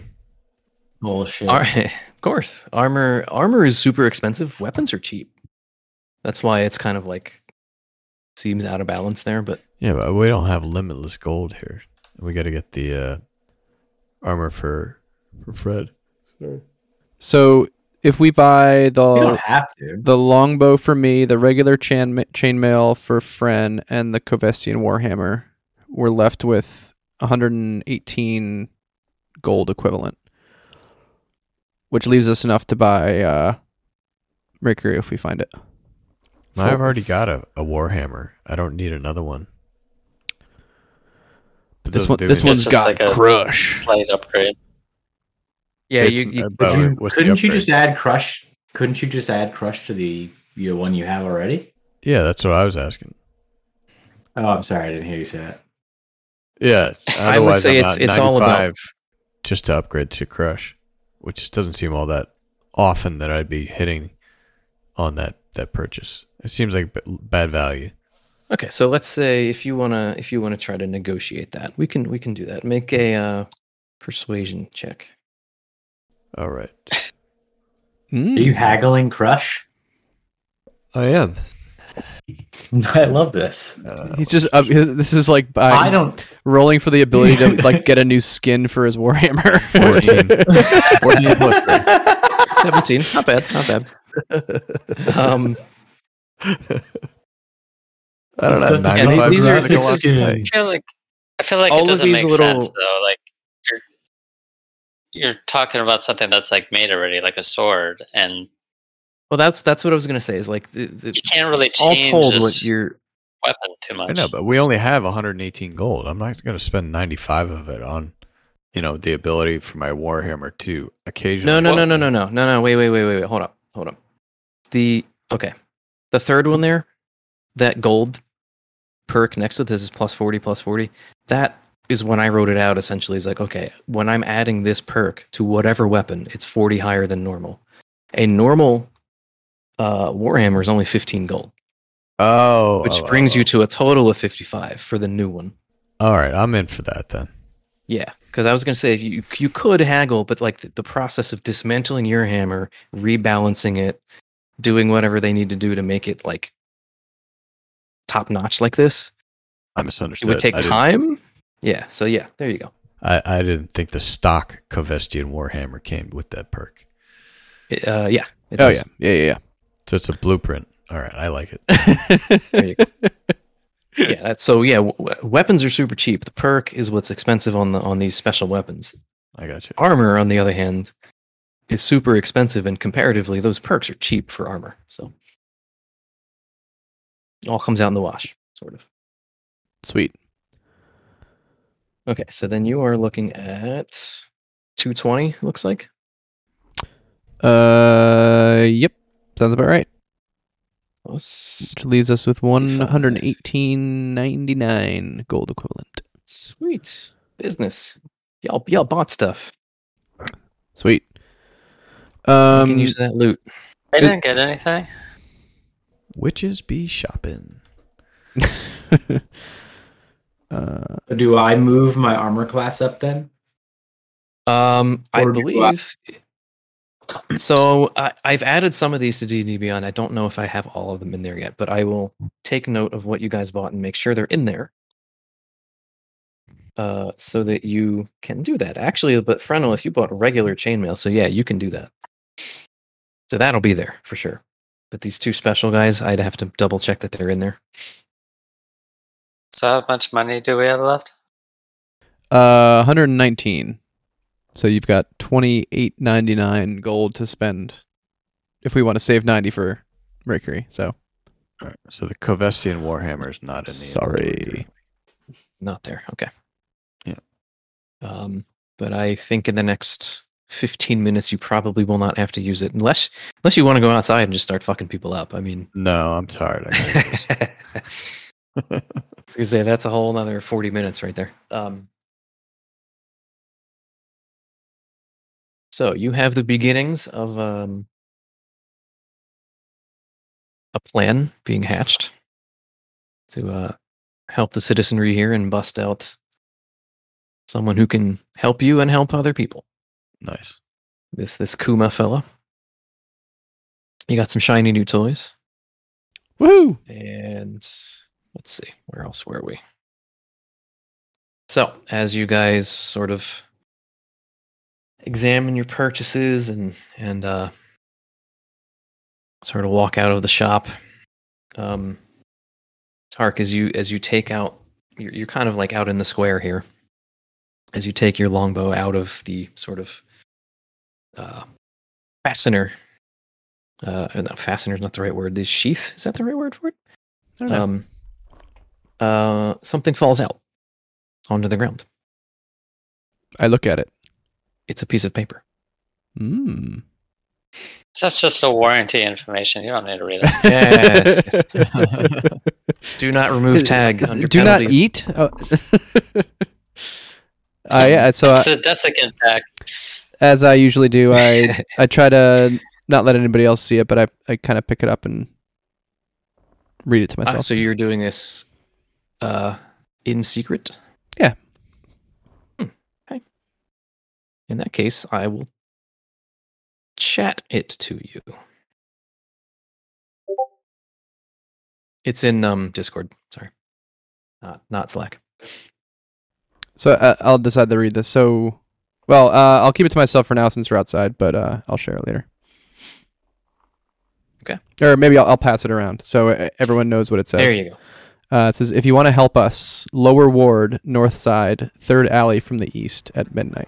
bullshit. Ar- of course, armor armor is super expensive. Weapons are cheap. That's why it's kind of like seems out of balance there. But Yeah, but we don't have limitless gold here. We got to get the uh, armor for for Fred. So if we buy the have to. the longbow for me, the regular chain chainmail for Fren, and the Covestian Warhammer, we're left with 118 gold equivalent, which leaves us enough to buy uh, Mercury if we find it. I've already got a, a Warhammer. I don't need another one. But This one, do this any- one's just got like a- crush. Slight upgrade. Yeah, It's- you, you uh, you couldn't you just add crush? Couldn't you just add crush to the your one you have already? Yeah, that's what I was asking. Oh, I'm sorry, I didn't hear you say that. Yeah, I would say I'm it's- it's all about- just to upgrade to Crush, which just doesn't seem all that often that I'd be hitting on that that purchase. It seems like b- bad value. Okay, so let's say if you wanna if you wanna try to negotiate that, we can we can do that. Make a uh, persuasion check. All right, Mm. Are you haggling crush? I am. I love this. Uh, He's just uh, his, this is like by I don't. rolling for the ability to like get a new skin for his Warhammer. 14. 14. Seventeen, not bad, not bad. Um, I don't know. And 95 these are- grand, this I got is- I feel like I feel like All it doesn't these make little- sense though. Like you're you're talking about something that's like made already, like a sword, and well, that's that's what I was gonna say. Is like the, the you can't really all change told, what your weapon too much. I know, but we only have 118 gold. I'm not going to spend 95 of it on, you know, the ability for my Warhammer to occasionally. no no no no no no no no wait wait wait wait wait hold up hold up. The okay, the third one there, that gold perk next to this is plus forty plus forty. That is when I wrote it out. Essentially, is like okay, when I'm adding this perk to whatever weapon, it's forty higher than normal. A normal uh, Warhammer is only fifteen gold, Oh, which oh, brings oh, you to a total of fifty-five for the new one. oh. All right, I'm in for that then. Yeah, because I was gonna say you you could haggle, but like the, the process of dismantling your hammer, rebalancing it, doing whatever they need to do to make it like top notch like this, I misunderstood. it would take I didn't- time. Yeah, so yeah, there you go. I, I didn't think the stock Covestian Warhammer came with that perk. Uh, yeah. it oh does. Yeah. Yeah, yeah, So it's a blueprint. All right, I like it. yeah. There you go. yeah, that's so. Yeah, w- w- weapons are super cheap. The perk is what's expensive on the on these special weapons. I got you. Armor, on the other hand, is super expensive, and comparatively, those perks are cheap for armor. So it all comes out in the wash, sort of. Sweet. Okay, so then you are looking at 220, looks like. Uh, yep, sounds about right. Plus, Which leaves us with one hundred eighteen ninety nine gold equivalent. sweet business. Y'all, y'all bought stuff. Sweet. You Um, can use that loot. I didn't get anything. Witches be shopping. uh, Do I move my armor class up then? Um, I Or do I- believe. So I, I've added some of these to D&D Beyond. I don't know if I have all of them in there yet, but I will take note of what you guys bought and make sure they're in there, uh, so that you can do that. Actually, but Frenel, if you bought regular chainmail, so yeah, you can do that. So that'll be there for sure. But these two special guys, I'd have to double check that they're in there. So how much money do we have left? uh, one hundred nineteen. So you've got twenty eight ninety nine gold to spend if we want to save ninety for Mercury. So All right, so the Covestian Warhammer is not in the. Sorry. Not there. Okay. Yeah. Um, but I think in the next 15 minutes, you probably will not have to use it unless unless you want to go outside and just start fucking people up. I mean, No, I'm tired. I I gotta just- was gonna say that's a whole another 40 minutes right there. Um, so you have the beginnings of um, a plan being hatched to uh, help the citizenry here and bust out someone who can help you and help other people. nice. This this Kuma fella. You got some shiny new toys. woohoo! And let's see, where else were we? So, as you guys sort of examine your purchases and and uh, sort of walk out of the shop, um, Tark, as you as you take out, you're, you're kind of like out in the square here. as you take your longbow out of the sort of uh, fastener. Uh, no, fastener is not the right word. The sheath is that the right word for it? I don't know. Um, uh, something falls out onto the ground. I look at it. It's a piece of paper. Mm. That's just a warranty information. You don't need to read it. Yes. Do not remove tag. under Do not eat. Oh. uh, yeah. So it's uh, a desiccant pack. as I usually do, I I try to not let anybody else see it, but I I kind of pick it up and read it to Ah, myself. so you're doing this uh, in secret? Yeah. Hmm. Okay. In that case, I will chat it to you. It's in um Discord. Sorry, not not Slack. So uh, I'll decide to read this. So, well, uh, I'll keep it to myself for now since we're outside, but uh, I'll share it later. Okay. Or maybe I'll, I'll pass it around so uh, everyone knows what it says. There you go. Uh, it says, if you want to help us, Lower Ward, North Side, Third Alley from the East at midnight.